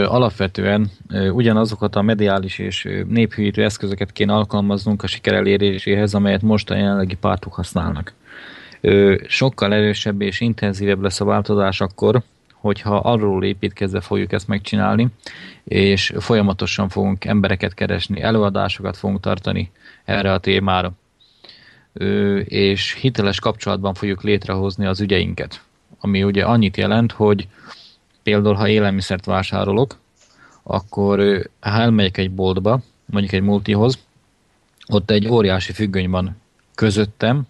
Alapvetően ugyanazokat a mediális és néphűítő eszközöket kéne alkalmaznunk a siker eléréséhez, amelyet most a jelenlegi pártok használnak. Sokkal erősebb és intenzívebb lesz a változás akkor, hogyha arról építkezve fogjuk ezt megcsinálni, és folyamatosan fogunk embereket keresni, előadásokat fogunk tartani erre a témára, és hiteles kapcsolatban fogjuk létrehozni az ügyeinket. Ami ugye annyit jelent, hogy például ha élelmiszert vásárolok, akkor ha elmegyek egy boltba, mondjuk egy multihoz, ott egy óriási függöny van közöttem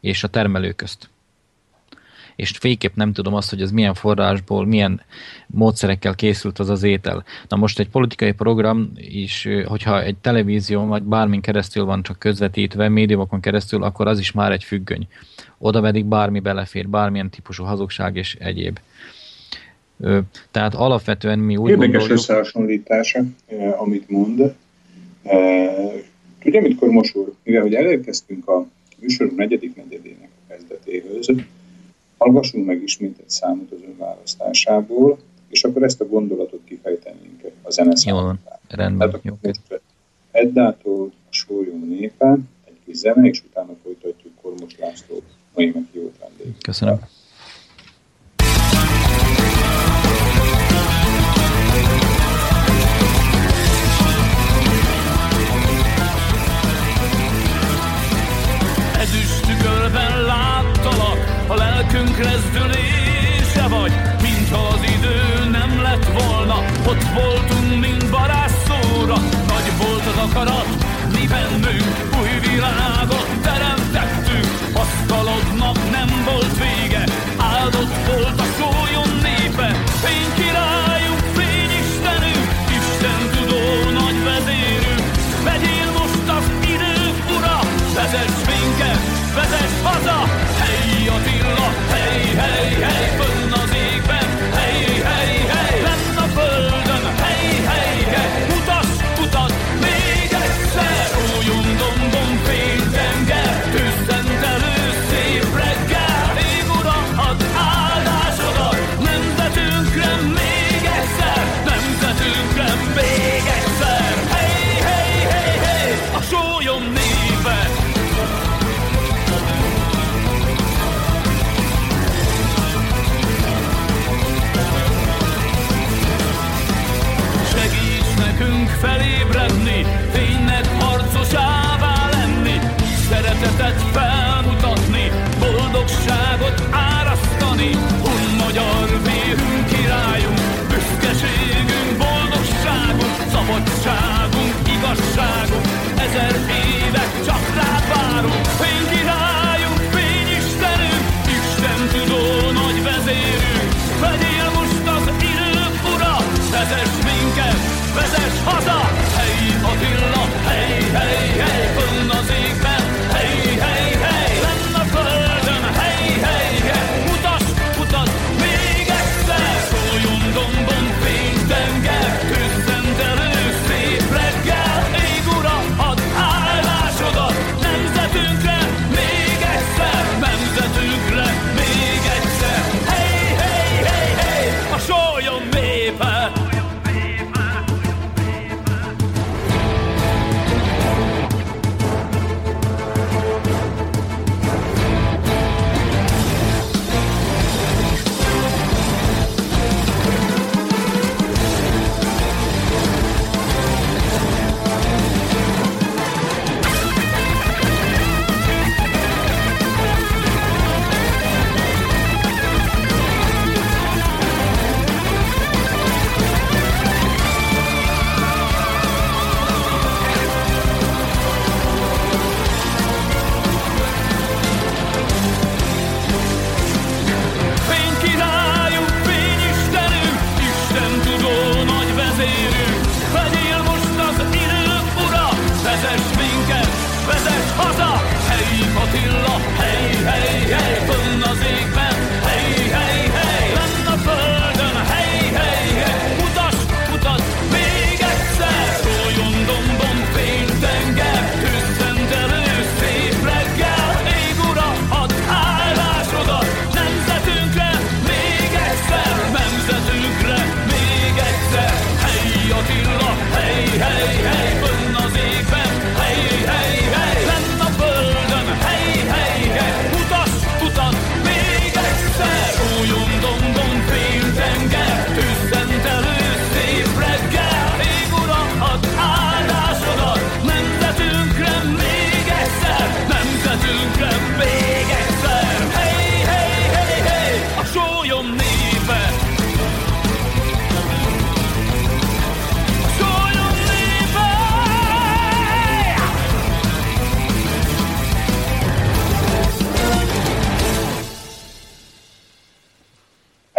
és a termelő közt. És féképp nem tudom azt, hogy ez milyen forrásból, milyen módszerekkel készült az az étel. Na most egy politikai program is, hogyha egy televízió vagy bármin keresztül van csak közvetítve, médiumokon keresztül, akkor az is már egy függöny. Oda pedig bármi belefér, bármilyen típusú hazugság és egyéb. Tehát alapvetően mi úgy Érdekes gondoljuk... összehasonlítása, amit mond. Tudja, mit Kormos úr, mivel hogy elérkeztünk a műsorunk negyedik negyedének a kezdetéhöz, hallgassunk meg ismét egy számot az ön választásából, és akkor ezt a gondolatot kifejtenénk a zene Jó, rendben. Tehát jó. Eddától a Sólyom népe, egy kis zene, és utána folytatjuk Kormos László mai meghívott vendég. Köszönöm. Ezüstükölben láttalak, a lelkünk rezdülése vagy, mintha az idő nem lett volna, ott voltunk, mint varázsszóra, nagy volt az akarat, mi bennünk új világot ezer évet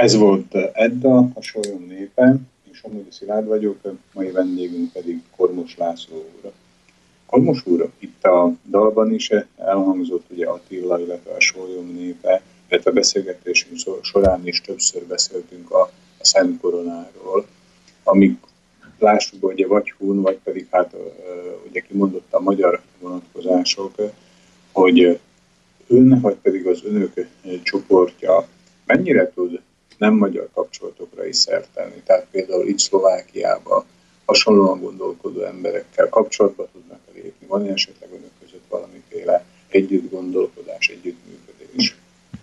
Ez volt Edda, a Solyom népe, és amúgy Szilárd vagyok, mai vendégünk pedig Kormos László úr. Kormos úr, itt a dalban is elhangzott ugye Attila, illetve a Solyom népe, illetve a beszélgetésünk során is többször beszéltünk a, a Szent Koronáról, amik lássuk, ugye vagy hun, vagy pedig hát ugye kimondott a magyar vonatkozások, hogy ön, vagy pedig az önök csoportja mennyire tud nem magyar kapcsolatokra is szert tenni. Tehát például itt Szlovákiában hasonlóan gondolkodó emberekkel kapcsolatba tudnak lépni. Van esetleg önök között valamiféle együtt gondolkodás, együttműködés?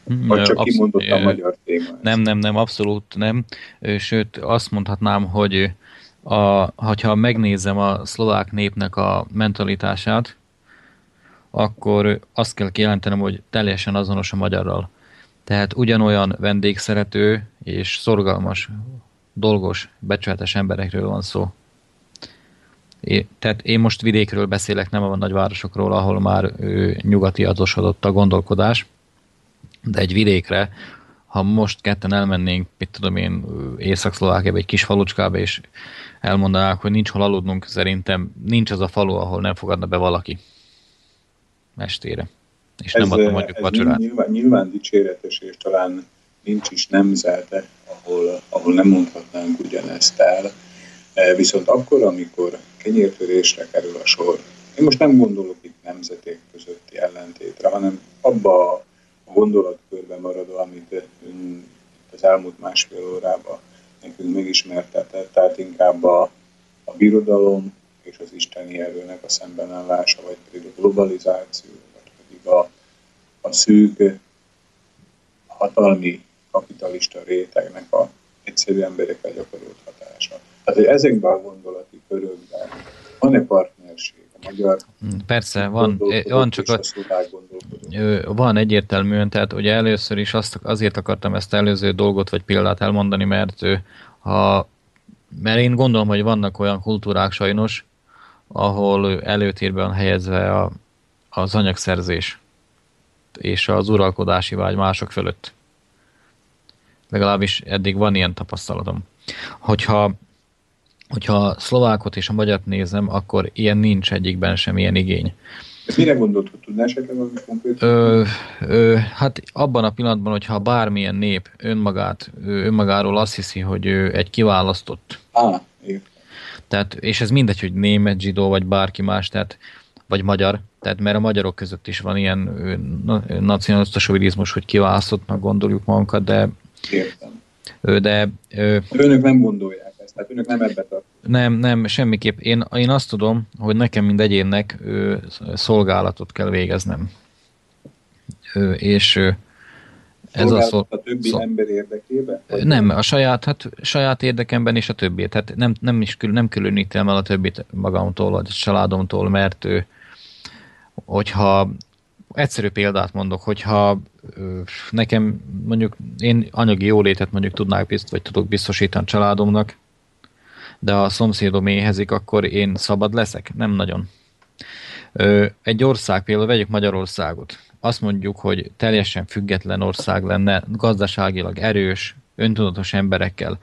Vagy csak Absz- kimondott a magyar téma? Nem, nem, nem, abszolút nem. Sőt, azt mondhatnám, hogy a, ha megnézem a szlovák népnek a mentalitását, akkor azt kell kijelentenem, hogy teljesen azonos a magyarral. Tehát ugyanolyan vendégszerető és szorgalmas, dolgos, becsületes emberekről van szó. É, tehát én most vidékről beszélek, nem a nagyvárosokról, ahol már ő, nyugati adosodott a gondolkodás, de egy vidékre, ha most ketten elmennénk, mit tudom én, Észak-Szlovákiába, egy kis falucskába, és elmondanák, hogy nincs hol aludnunk, szerintem nincs az a falu, ahol nem fogadna be valaki estére. És ez, nem adom mondjuk vacsorát. Nyilván, nyilván dicséretes, és talán nincs is nemzete, ahol, ahol nem mondhatnánk ugyanezt el. E, viszont akkor, amikor kenyértörésre kerül a sor, én most nem gondolok itt nemzeték közötti ellentétre, hanem abba a gondolatkörben maradó, amit ön az elmúlt másfél órában nekünk megismertetett, tehát inkább a, a birodalom és az isteni erőnek a szembenállása, vagy pedig a globalizáció, a, a szűk hatalmi kapitalista rétegnek a egyszerű emberekkel gyakorolt hatása. Tehát, hogy ezekben a gondolati körökben van-e partnerség a magyar Persze, van, van csak a van egyértelműen, tehát ugye először is azt, azért akartam ezt előző dolgot vagy példát elmondani, mert ha mert én gondolom, hogy vannak olyan kultúrák sajnos, ahol előtérben helyezve a, az anyagszerzés és az uralkodási vágy mások fölött. Legalábbis eddig van ilyen tapasztalatom. Hogyha, hogyha a szlovákot és a magyart nézem, akkor ilyen nincs egyikben sem ilyen igény. mire gondolt, hogy tudnál esetleg valami konkrét? Ö, ö, hát abban a pillanatban, hogyha bármilyen nép önmagát, önmagáról azt hiszi, hogy ő egy kiválasztott. Á, Tehát, és ez mindegy, hogy német, zsidó, vagy bárki más, tehát vagy magyar, tehát mert a magyarok között is van ilyen nacionalista sovinizmus, hogy kiválasztottnak gondoljuk magunkat, de... Értem. De... Önök nem gondolják ezt, tehát önök nem ebbe tartanak. Nem, nem, semmiképp. Én, én azt tudom, hogy nekem, mint egyénnek szolgálatot kell végeznem. És ez a, szol... a többi szol... ember érdekében? Nem, a saját, hát, saját érdekemben és a többi. Tehát nem, nem is kül, nem különítem el a többit magamtól, vagy a családomtól, mert ő, hogyha egyszerű példát mondok, hogyha nekem mondjuk én anyagi jólétet mondjuk tudnák bizt, vagy tudok biztosítani a családomnak, de ha a szomszédom éhezik, akkor én szabad leszek? Nem nagyon. Egy ország, például vegyük Magyarországot. Azt mondjuk, hogy teljesen független ország lenne, gazdaságilag erős, öntudatos emberekkel.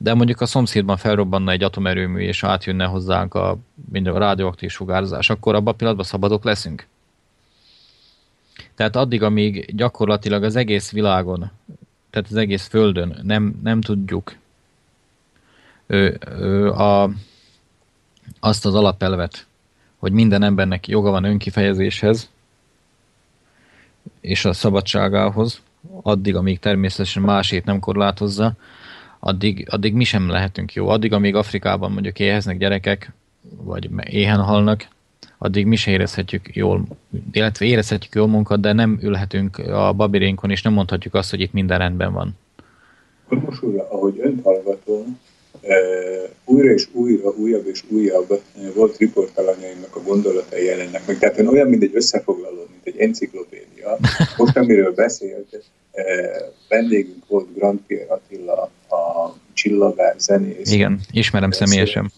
De mondjuk a szomszédban felrobbanna egy atomerőmű, és átjönne hozzánk a, a rádióaktív sugárzás, akkor abban a pillanatban szabadok leszünk? Tehát addig, amíg gyakorlatilag az egész világon, tehát az egész Földön nem, nem tudjuk ö, ö, a, azt az alapelvet, hogy minden embernek joga van önkifejezéshez, és a szabadságához, addig, amíg természetesen másét nem korlátozza, addig, addig mi sem lehetünk jó. Addig, amíg Afrikában mondjuk éheznek gyerekek, vagy éhen halnak, addig mi se érezhetjük jól, illetve érezhetjük jól munkat, de nem ülhetünk a babirénkon, és nem mondhatjuk azt, hogy itt minden rendben van. Most újra, ahogy önt hallgatom, újra és újra, újabb és újabb volt riportalanyaimnak a gondolatai jelennek meg. Tehát olyan, mint egy összefoglaló, mint egy enciklopédia. Most, amiről beszélt, vendégünk volt Grand Pierre Attila, a csillagár zenész. Igen, ismerem személyesen.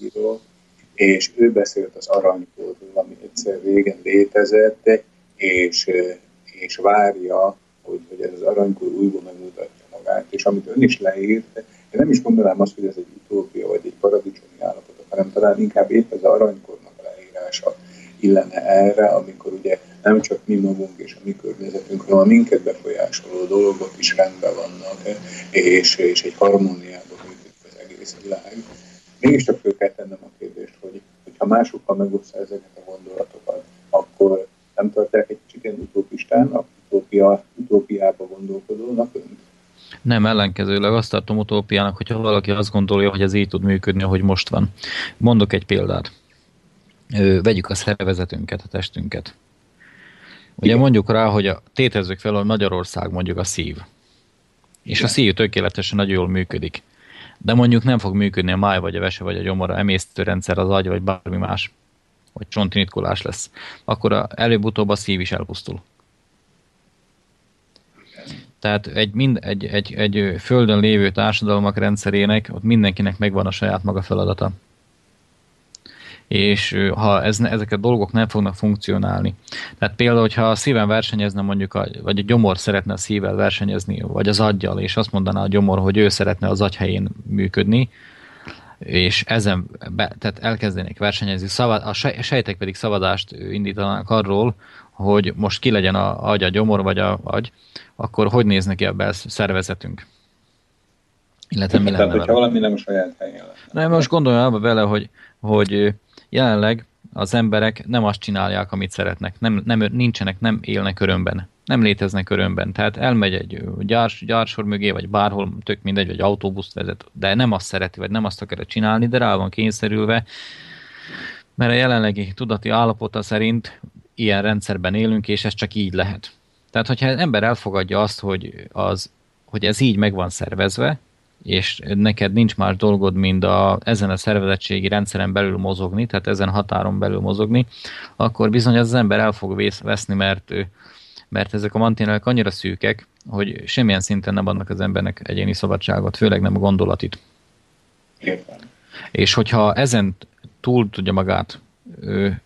És ő beszélt az aranykódról, ami egyszer régen létezett, és, és várja, hogy, hogy ez az aranykód újból megmutatja magát. és amit ön is leírt, én nem is mondanám azt, hogy ez egy utópia, vagy egy paradicsomi állapot, hanem talán inkább épp ez a aranykornak a leírása illene erre, amikor ugye nem csak mi magunk és a mi környezetünk, hanem a minket befolyásoló dolgok is rendben vannak, és, és egy harmóniában működik az egész világ. Mégiscsak föl kell tennem a kérdést, hogy ha másokkal megosztja ezeket a gondolatokat, akkor nem tartják egy kicsit utópistának, utópia, utópiába gondolkodónak önt? Nem, ellenkezőleg azt tartom utópiának, hogyha valaki azt gondolja, hogy ez így tud működni, ahogy most van. Mondok egy példát. Vegyük a szervezetünket, a testünket. Ugye mondjuk rá, hogy a, tétezzük fel, hogy Magyarország mondjuk a szív. És Igen. a szív tökéletesen nagyon jól működik. De mondjuk nem fog működni a máj, vagy a vese, vagy a gyomora, emésztőrendszer, az agy, vagy bármi más. Vagy csontrinitkolás lesz. Akkor előbb-utóbb a szív is elpusztul. Tehát egy, mind, egy, egy, egy földön lévő társadalmak rendszerének, ott mindenkinek megvan a saját maga feladata és ha ez, ezek a dolgok nem fognak funkcionálni. Tehát például, hogyha a szíven versenyezne mondjuk, a, vagy a gyomor szeretne a szívvel versenyezni, vagy az aggyal, és azt mondaná a gyomor, hogy ő szeretne az agy helyén működni, és ezen be, tehát elkezdenék versenyezni, szavad, a sejtek pedig szavazást indítanak arról, hogy most ki legyen a agy, a gyomor vagy a agy, akkor hogy néz neki a szervezetünk? Illetve mi Tehát, hogyha valami nem a saját helyén lenne. Nem, most gondolja abba bele, hogy, hogy jelenleg az emberek nem azt csinálják, amit szeretnek. Nem, nem, nincsenek, nem élnek örömben. Nem léteznek örömben. Tehát elmegy egy gyárs, gyársor mögé, vagy bárhol, tök mindegy, vagy autóbuszt vezet, de nem azt szereti, vagy nem azt akarja csinálni, de rá van kényszerülve, mert a jelenlegi tudati állapota szerint ilyen rendszerben élünk, és ez csak így lehet. Tehát, hogyha az ember elfogadja azt, hogy, az, hogy ez így meg van szervezve, és neked nincs más dolgod, mint a, ezen a szervezettségi rendszeren belül mozogni, tehát ezen határon belül mozogni, akkor bizony az ember el fog vész, veszni, mert, mert ezek a mantinelek annyira szűkek, hogy semmilyen szinten nem adnak az embernek egyéni szabadságot, főleg nem a gondolatit. Értem. És hogyha ezen túl tudja magát ő,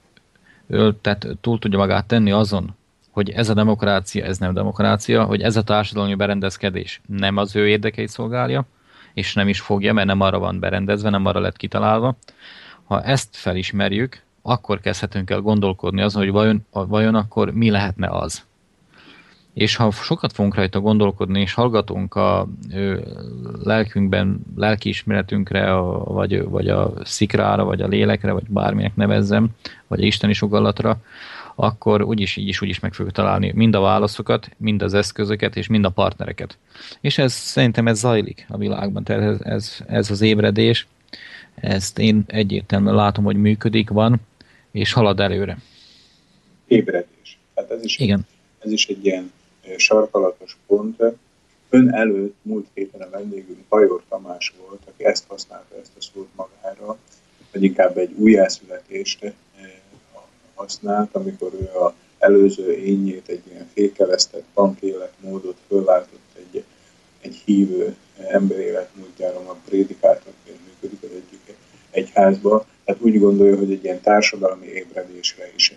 ő, tehát túl tudja magát tenni azon, hogy ez a demokrácia, ez nem demokrácia, hogy ez a társadalmi berendezkedés nem az ő érdekeit szolgálja, és nem is fogja, mert nem arra van berendezve, nem arra lett kitalálva. Ha ezt felismerjük, akkor kezdhetünk el gondolkodni azon, hogy vajon, vajon akkor mi lehetne az. És ha sokat fogunk rajta gondolkodni, és hallgatunk a ö, lelkünkben, lelkiismeretünkre, a, vagy, vagy a szikrára, vagy a lélekre, vagy bárminek nevezzem, vagy a isteni sugallatra, akkor úgyis így is úgy is meg fogjuk találni mind a válaszokat, mind az eszközöket, és mind a partnereket. És ez szerintem ez zajlik a világban, tehát ez, ez, ez az ébredés, ezt én egyértelműen látom, hogy működik, van, és halad előre. Ébredés. Hát ez is, Igen. ez is egy ilyen sarkalatos pont. Ön előtt múlt héten a vendégünk Pajor Tamás volt, aki ezt használta, ezt a szót magára, vagy inkább egy újjászületést használt, amikor ő a előző énjét, egy ilyen fékelesztett bankéletmódot fölváltott egy, egy hívő emberéletmódjára, a prédikátorként működik az egyik egyházba. Tehát úgy gondolja, hogy egy ilyen társadalmi ébredésre is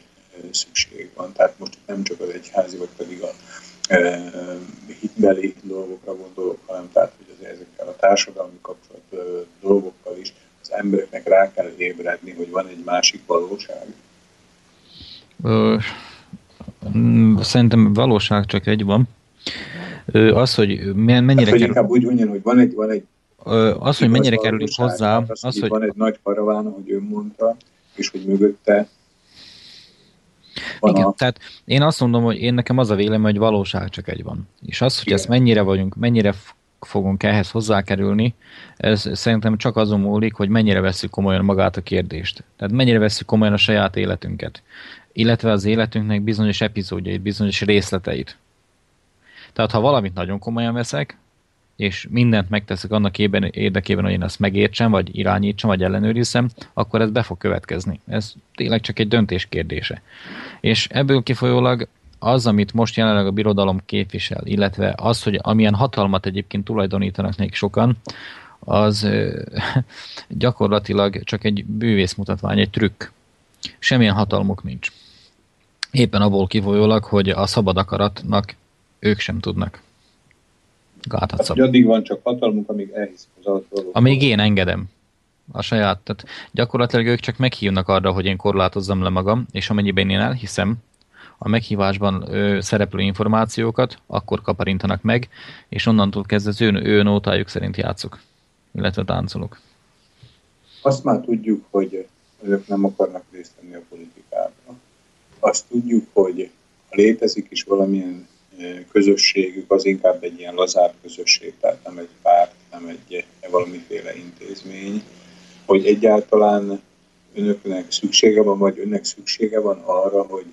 szükség van. Tehát most nem csak az egyházi, vagy pedig a e, hitbeli dolgokra gondolok, hanem tehát, hogy azért ezekkel a társadalmi kapcsolat dolgokkal is az embereknek rá kell ébredni, hogy van egy másik valóság. Szerintem valóság csak egy van. Az, hogy mennyire hát, hogy kerül... úgy mondjam, hogy van egy, van egy az, hogy mennyire kerülik hozzá, az, az, hogy... Van egy nagy paraván, ahogy ön mondta, és hogy mögötte van Igen, a... tehát én azt mondom, hogy én nekem az a vélem, hogy valóság csak egy van. És az, hogy Igen. ezt mennyire vagyunk, mennyire fogunk ehhez hozzákerülni, ez szerintem csak azon múlik, hogy mennyire veszük komolyan magát a kérdést. Tehát mennyire veszük komolyan a saját életünket illetve az életünknek bizonyos epizódjait, bizonyos részleteit. Tehát ha valamit nagyon komolyan veszek, és mindent megteszek annak érdekében, hogy én azt megértsem, vagy irányítsam, vagy ellenőrizzem, akkor ez be fog következni. Ez tényleg csak egy döntés kérdése. És ebből kifolyólag az, amit most jelenleg a birodalom képvisel, illetve az, hogy amilyen hatalmat egyébként tulajdonítanak nekik sokan, az gyakorlatilag csak egy bűvészmutatvány, egy trükk. Semmilyen hatalmuk nincs. Éppen abból kifolyólag, hogy a szabad akaratnak ők sem tudnak. Gáthat hát, addig van csak hatalmunk, amíg elhiszem az alapról. Amíg én engedem a saját, tehát gyakorlatilag ők csak meghívnak arra, hogy én korlátozzam le magam, és amennyiben én elhiszem a meghívásban ö, szereplő információkat, akkor kaparintanak meg, és onnantól kezdve az ő, ő nótájuk szerint játszok, illetve táncolok. Azt már tudjuk, hogy ők nem akarnak részt venni a politikában. Azt tudjuk, hogy ha létezik is valamilyen közösségük, az inkább egy ilyen lazább közösség, tehát nem egy párt, nem egy valamiféle intézmény, hogy egyáltalán önöknek szüksége van, vagy önnek szüksége van arra, hogy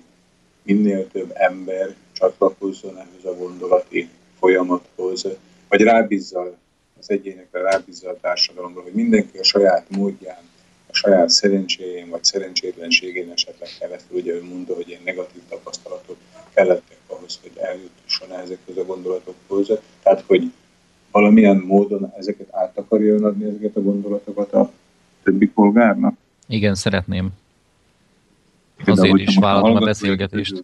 minél több ember csatlakozzon ehhez a gondolati folyamathoz, vagy rábízza az egyénekre, rábízza a társadalomra, hogy mindenki a saját módján, saját szerencséjén vagy szerencsétlenségén esetleg kellett, ugye ő mondta, hogy ilyen negatív tapasztalatok kellettek ahhoz, hogy eljutasson ezekhez a gondolatokhoz. Tehát, hogy valamilyen módon ezeket át akarja adni, ezeket a gondolatokat a többi polgárnak? Igen, szeretném. Azért Például, is vállalom a beszélgetést.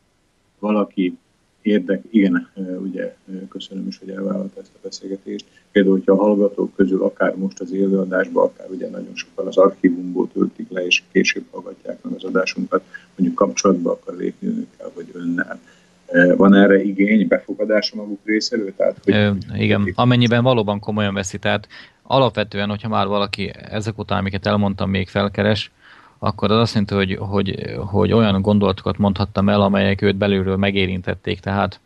Valaki érdek, igen, ugye köszönöm is, hogy elvállalta ezt a beszélgetést. Például, hogyha a hallgatók közül akár most az élőadásban, akár ugye nagyon sokan az archívumból töltik le, és később hallgatják meg az adásunkat, mondjuk kapcsolatba akar lépni önökkel, vagy önnel. Van erre igény, befogadása maguk részéről? Tehát, hogy Ö, igen, amennyiben valóban komolyan veszi, tehát alapvetően, hogyha már valaki ezek után, amiket elmondtam, még felkeres, akkor az azt jelenti, hogy, hogy, hogy olyan gondolatokat mondhattam el, amelyek őt belülről megérintették, tehát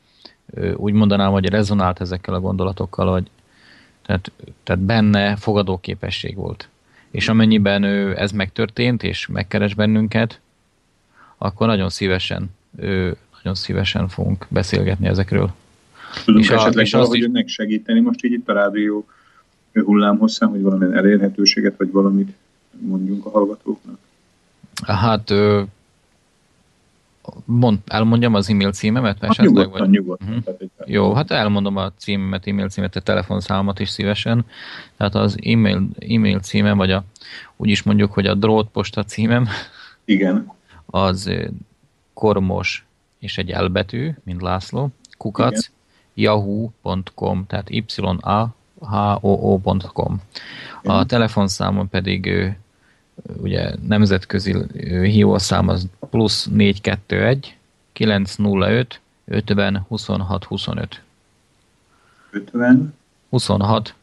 úgy mondanám, hogy rezonált ezekkel a gondolatokkal, hogy tehát, tehát benne fogadóképesség volt. És amennyiben ő, ez megtörtént, és megkeres bennünket, akkor nagyon szívesen, ő, nagyon szívesen fogunk beszélgetni ezekről. Tudunk és esetleg a, és valahogy is... önnek segíteni most így itt a rádió hullámhosszán, hogy valamilyen elérhetőséget, vagy valamit mondjunk a hallgatóknak? Hát mond, elmondjam az e-mail címemet? Hát nyugodtan, vagy? nyugodtan. Uh-huh. Jó, hát elmondom a címemet, e-mail címet, a telefonszámomat is szívesen. Tehát az e-mail, e-mail címem, vagy a, úgy is mondjuk, hogy a drótposta címem. Igen. Az kormos és egy elbetű, mint László, kukac, yahoo.com, tehát y a h o o.com. A telefonszámom pedig ugye nemzetközi hívószám az plusz 421 905 50 26 25. 50? 26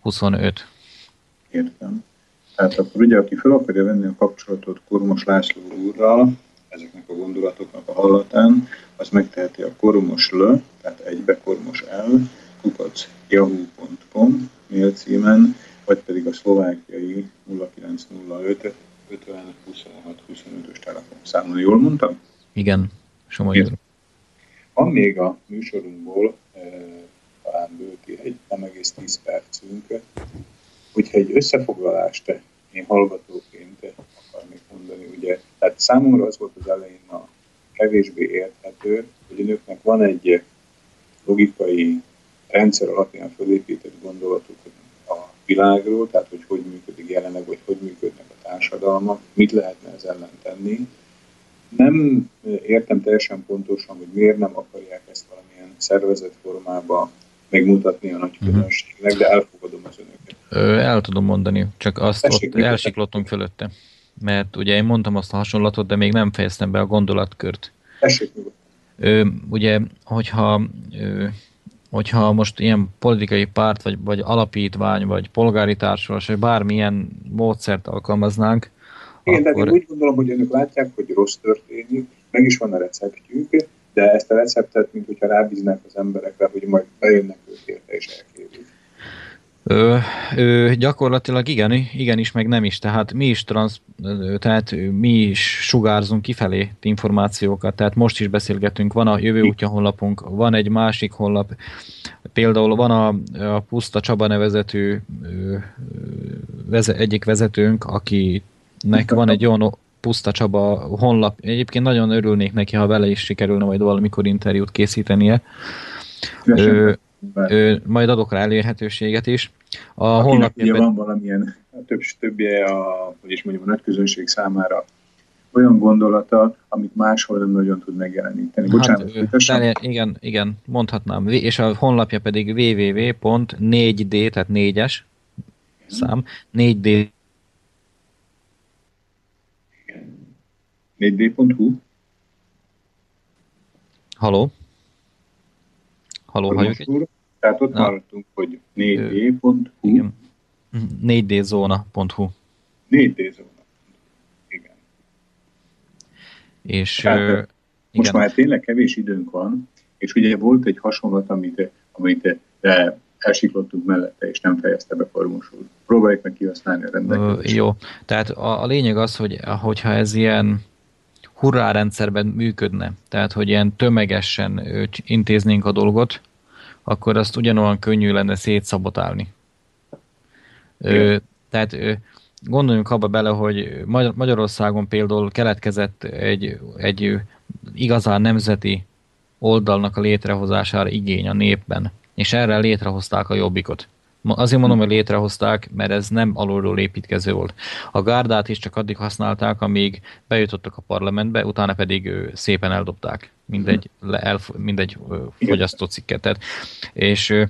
25. Értem. Tehát akkor ugye, aki fel akarja venni a kapcsolatot Kormos László úrral, ezeknek a gondolatoknak a hallatán, az megteheti a kormos l, tehát egybe kormos l, kukac yahoo.com mail címen, vagy pedig a szlovákiai 0905 50 26 25-ös telefonszámon. Jól mondtam? Igen, Somogy Van még a műsorunkból e, talán bőti egy nem egész 10 percünk, hogyha egy összefoglalást én hallgatóként akarnék mondani, ugye, tehát számomra az volt az elején a kevésbé érthető, hogy önöknek van egy logikai rendszer alapján fölépített gondolatuk a világról, tehát hogy hogy működik jelenleg, vagy hogy működnek a társadalmak, mit lehetne ez ellen tenni. Nem értem teljesen pontosan, hogy miért nem akarják ezt valamilyen szervezett formába megmutatni a nagy mhm. közönségnek, de elfogadom az önöket. Ö, el tudom mondani, csak azt Tessék, ott elsiklottunk fölötte. Mert ugye én mondtam azt a hasonlatot, de még nem fejeztem be a gondolatkört. Tessék, Ö, ugye, hogyha ö, hogyha most ilyen politikai párt, vagy, vagy alapítvány, vagy polgári társulat, vagy bármilyen módszert alkalmaznánk, igen, akkor... tehát én úgy gondolom, hogy önök látják, hogy rossz történik, meg is van a receptjük, de ezt a receptet, mint hogyha rábíznak az emberekre, hogy majd bejönnek ők érte és elkérjük. Ö, ö, gyakorlatilag igen, igenis, meg nem is. Tehát mi is, transz, tehát mi is sugárzunk kifelé információkat. Tehát most is beszélgetünk, van a jövő útja honlapunk, van egy másik honlap, például van a, a Puszta Csaba nevezető veze, egyik vezetőnk, akinek van egy olyan Puszta Csaba honlap. Egyébként nagyon örülnék neki, ha vele is sikerülne majd valamikor interjút készítenie. Ö, Ö, majd adok rá elérhetőséget is. A honlapján... van valamilyen több, többje a, hogy is mondjam, a nagy közönség számára olyan gondolata, amit máshol nem nagyon tud megjeleníteni. Hát, Bocsánat, hát, igen, igen, mondhatnám. És a honlapja pedig www.4d, tehát 4-es szám, 4d 4d.hu Haló? Haló, halljuk? Tehát ott maradtunk, hogy 4d.hu. Igen. 4dzóna.hu 4D zóna. Igen. És Tehát, most igen. már tényleg kevés időnk van, és ugye volt egy hasonlat, amit, amit de elsiklottunk mellette, és nem fejezte be Kormos úr. Próbáljuk meg kihasználni a rendelkezést. Jó, tehát a, a lényeg az, hogy hogyha ez ilyen hurrá rendszerben működne, tehát hogy ilyen tömegesen intéznénk a dolgot, akkor azt ugyanolyan könnyű lenne szétszabotálni. Ö, tehát ö, gondoljunk abba bele, hogy Magyarországon például keletkezett egy, egy igazán nemzeti oldalnak a létrehozására igény a népben, és erre létrehozták a jobbikot. Azért mondom, hogy létrehozták, mert ez nem alulról építkező volt. A gárdát is csak addig használták, amíg bejutottak a parlamentbe, utána pedig szépen eldobták mindegy, le, mindegy fogyasztócikket. Tehát, és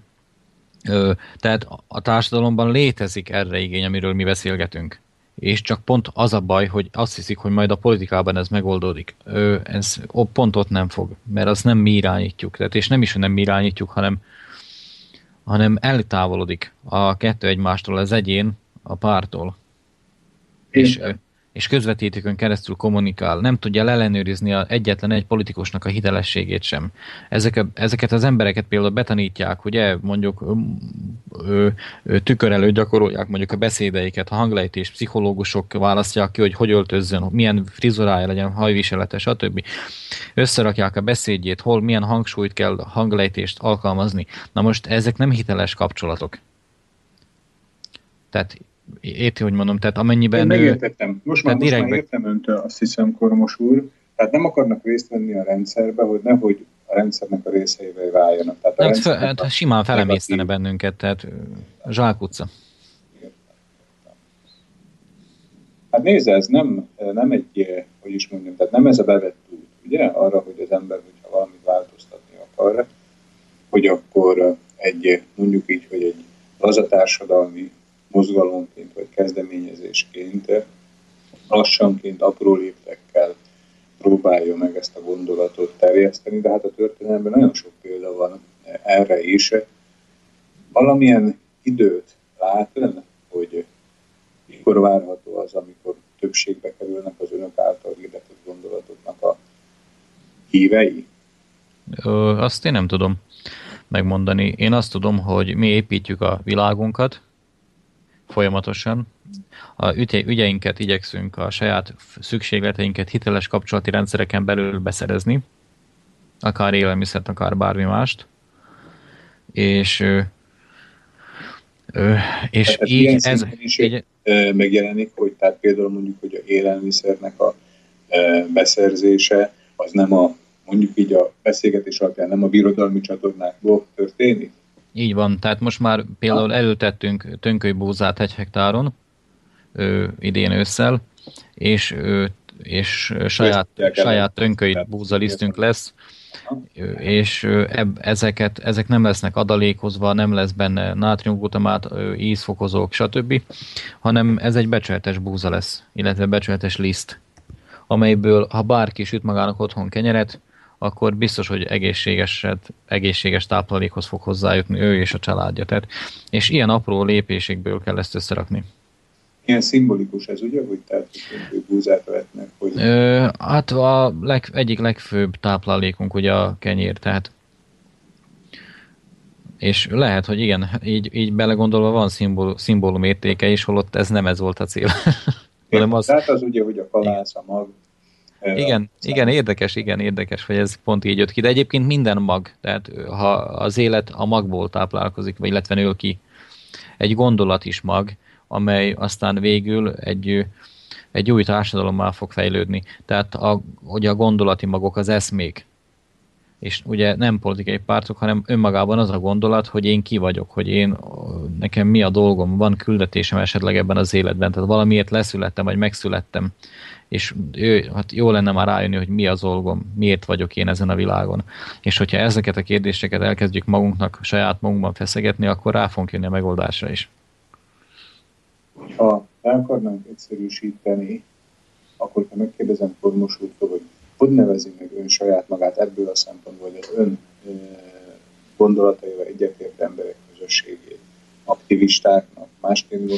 tehát a társadalomban létezik erre igény, amiről mi beszélgetünk. És csak pont az a baj, hogy azt hiszik, hogy majd a politikában ez megoldódik. Ez pont ott nem fog, mert azt nem mi irányítjuk. Tehát, és nem is, hogy nem mi irányítjuk, hanem, hanem eltávolodik a kettő egymástól, az egyén a pártól. És, és közvetítőkön keresztül kommunikál, nem tudja ellenőrizni a, egyetlen egy politikusnak a hitelességét sem. Ezek, ezeket az embereket például betanítják, ugye mondjuk ö, ö, tükör előtt gyakorolják mondjuk a beszédeiket, a hanglejtés, pszichológusok választják ki, hogy hogy öltözzön, milyen frizurája legyen, hajviselete, stb. Összerakják a beszédjét, hol milyen hangsúlyt kell hanglejtést alkalmazni. Na most ezek nem hiteles kapcsolatok. Tehát érti, hogy mondom, tehát amennyiben... Én megértettem. Most már, most már értem önt, azt hiszem, Kormos úr. Tehát nem akarnak részt venni a rendszerbe, hogy nehogy a rendszernek a részeivel váljanak. Tehát a hát, fel, hát simán felemésztene bennünket, tehát zsákutca. Hát nézze, ez nem, nem egy, hogy is mondjam, tehát nem ez a bevett út, ugye, arra, hogy az ember, hogyha valamit változtatni akar, hogy akkor egy, mondjuk így, hogy egy lazatársadalmi mozgalomként vagy kezdeményezésként lassanként, apró léptekkel próbálja meg ezt a gondolatot terjeszteni, de hát a történelemben nagyon sok példa van erre is. Valamilyen időt lát ön, hogy mikor várható az, amikor többségbe kerülnek az önök által hirdetett gondolatoknak a hívei? Ö, azt én nem tudom megmondani. Én azt tudom, hogy mi építjük a világunkat, folyamatosan. A ügyeinket igyekszünk a saját szükségleteinket hiteles kapcsolati rendszereken belül beszerezni, akár élelmiszert, akár bármi mást. És és tehát így ez... Is így, megjelenik, hogy tehát például mondjuk, hogy a élelmiszernek a beszerzése az nem a mondjuk így a beszélgetés alapján nem a birodalmi csatornákból történik? Így van, tehát most már például elültettünk tönköly egy hektáron ö, idén ősszel, és, ö, és saját, saját tönköly búzalisztünk lesz, és eb, ezeket, ezek nem lesznek adalékozva, nem lesz benne nátriumglutamát, ízfokozók, stb., hanem ez egy becsületes búza lesz, illetve becsületes liszt, amelyből, ha bárki süt magának otthon kenyeret, akkor biztos, hogy egészséges, egészséges táplálékhoz fog hozzájutni ő és a családja. Tehát, és ilyen apró lépésekből kell ezt összerakni. Ilyen szimbolikus ez, ugye, hogy tehát hogy búzát vetnek? Hogy... Ö, hát a leg, egyik legfőbb táplálékunk ugye a kenyér, tehát és lehet, hogy igen, így, így belegondolva van szimbol, szimbólum értéke is, holott ez nem ez volt a cél. Igen, az... Tehát az ugye, hogy a kalász, a mag, igen, igen, érdekes, igen, érdekes, hogy ez pont így jött ki. De egyébként minden mag, tehát ha az élet a magból táplálkozik, vagy illetve nő ki, egy gondolat is mag, amely aztán végül egy, egy új társadalommal fog fejlődni. Tehát a, ugye a gondolati magok, az eszmék, és ugye nem politikai pártok, hanem önmagában az a gondolat, hogy én ki vagyok, hogy én nekem mi a dolgom, van küldetésem esetleg ebben az életben, tehát valamiért leszülettem, vagy megszülettem, és ő, hát jó lenne már rájönni, hogy mi az dolgom, miért vagyok én ezen a világon. És hogyha ezeket a kérdéseket elkezdjük magunknak, saját magunkban feszegetni, akkor rá fogunk jönni a megoldásra is. Ha el akarnánk egyszerűsíteni, akkor ha megkérdezem Kormos úrtól, hogy hogy nevezi meg ön saját magát ebből a szempontból, hogy az ön gondolataival egyetért emberek közösségét, aktivistáknak, másként mi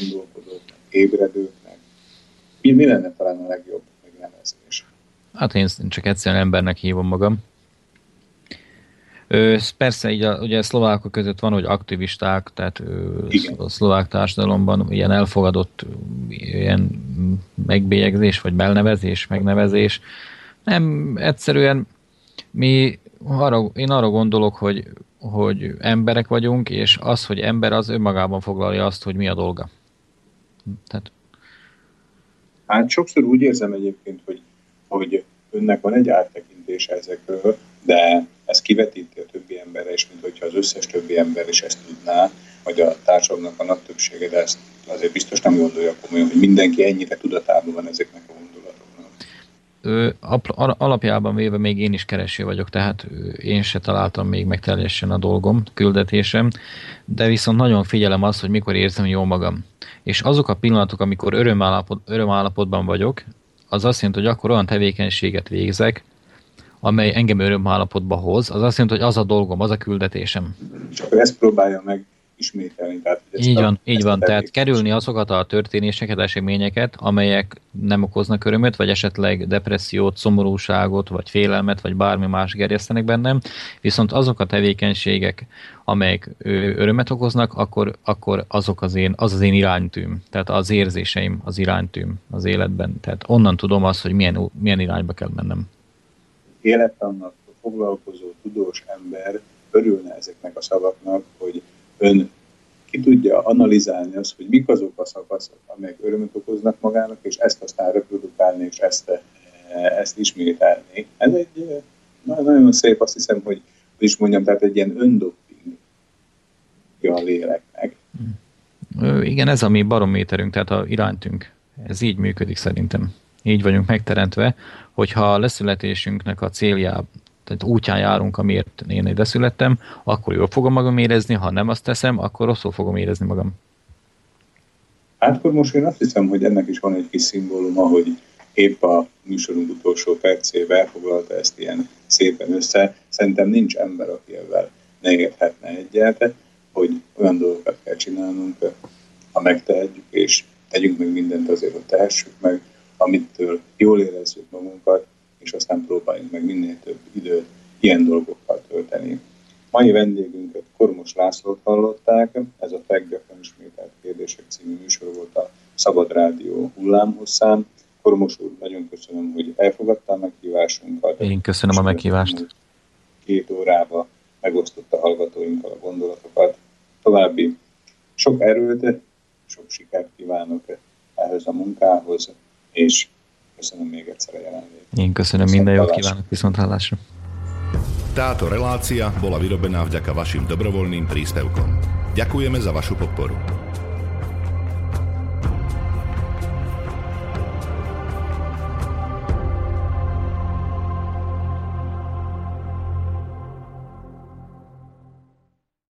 lenne talán a legjobb megnevezés? Hát én csak egyszerűen embernek hívom magam. Ö, persze, így a, ugye a szlovákok között van, hogy aktivisták, tehát ö, a szlovák társadalomban ilyen elfogadott ilyen megbélyegzés, vagy belnevezés, megnevezés. Nem, egyszerűen mi arra, én arra gondolok, hogy, hogy emberek vagyunk, és az, hogy ember, az önmagában foglalja azt, hogy mi a dolga. Tehát... Hát sokszor úgy érzem egyébként, hogy, hogy önnek van egy áttekintése ezekről, de ez kivetíti a többi emberre, és mint hogyha az összes többi ember is ezt tudná, vagy a társadalomnak a nagy többsége, de ezt azért biztos nem gondolja komolyan, hogy mindenki ennyire tudatában van ezeknek a alapjában véve még én is kereső vagyok, tehát én se találtam még meg teljesen a dolgom, küldetésem, de viszont nagyon figyelem azt, hogy mikor érzem jól magam. És azok a pillanatok, amikor örömállapot, örömállapotban vagyok, az azt jelenti, hogy akkor olyan tevékenységet végzek, amely engem örömállapotba hoz, az azt jelenti, hogy az a dolgom, az a küldetésem. És akkor ezt próbálja meg ismételni. Tehát, így van, így van. Tehát kerülni azokat a történéseket, eseményeket, amelyek nem okoznak örömöt, vagy esetleg depressziót, szomorúságot, vagy félelmet, vagy bármi más gerjesztenek bennem, viszont azok a tevékenységek, amelyek örömet okoznak, akkor, akkor azok az én, az az én iránytűm, tehát az érzéseim az iránytűm az életben. Tehát onnan tudom azt, hogy milyen, milyen irányba kell mennem. Életannak foglalkozó tudós ember örülne ezeknek a szavaknak, hogy ön ki tudja analizálni azt, hogy mik azok a szakaszok, amelyek örömöt okoznak magának, és ezt aztán reprodukálni, és ezt, eh, ezt ismételni. Ez egy eh, nagyon szép, azt hiszem, hogy hogy is mondjam, tehát egy ilyen öndoping a léleknek. Igen, ez a mi barométerünk, tehát a iránytünk. Ez így működik szerintem. Így vagyunk megteremtve, hogyha a leszületésünknek a célja, tehát útján járunk, amiért én ide születtem, akkor jól fogom magam érezni, ha nem azt teszem, akkor rosszul fogom érezni magam. Hát akkor most én azt hiszem, hogy ennek is van egy kis szimbóluma, hogy épp a műsorunk utolsó percében elfoglalta ezt ilyen szépen össze. Szerintem nincs ember, aki ebben ne érthetne egyet, hogy olyan dolgokat kell csinálnunk, ha megtehetjük, és tegyünk meg mindent azért, hogy tehessük meg, amitől jól érezzük magunkat, és aztán próbáljunk meg minél több időt ilyen dolgokkal tölteni. Mai vendégünket Kormos Lászlót hallották, ez a FEG gyakran ismételt kérdések című műsor volt a Szabad Rádió hullámhosszán. Kormos úr, nagyon köszönöm, hogy elfogadta a meghívásunkat. Én köszönöm a meghívást. Két órába megosztotta hallgatóinkkal a gondolatokat. További sok erőt, sok sikert kívánok ehhez a munkához, és köszönöm még egyszer a jelenlétet. Én köszönöm, viszont minden jót kívánok, viszont hallásra. Táto relácia bola vyrobená vďaka vašim dobrovoľným príspevkom. Ďakujeme za vašu podporu.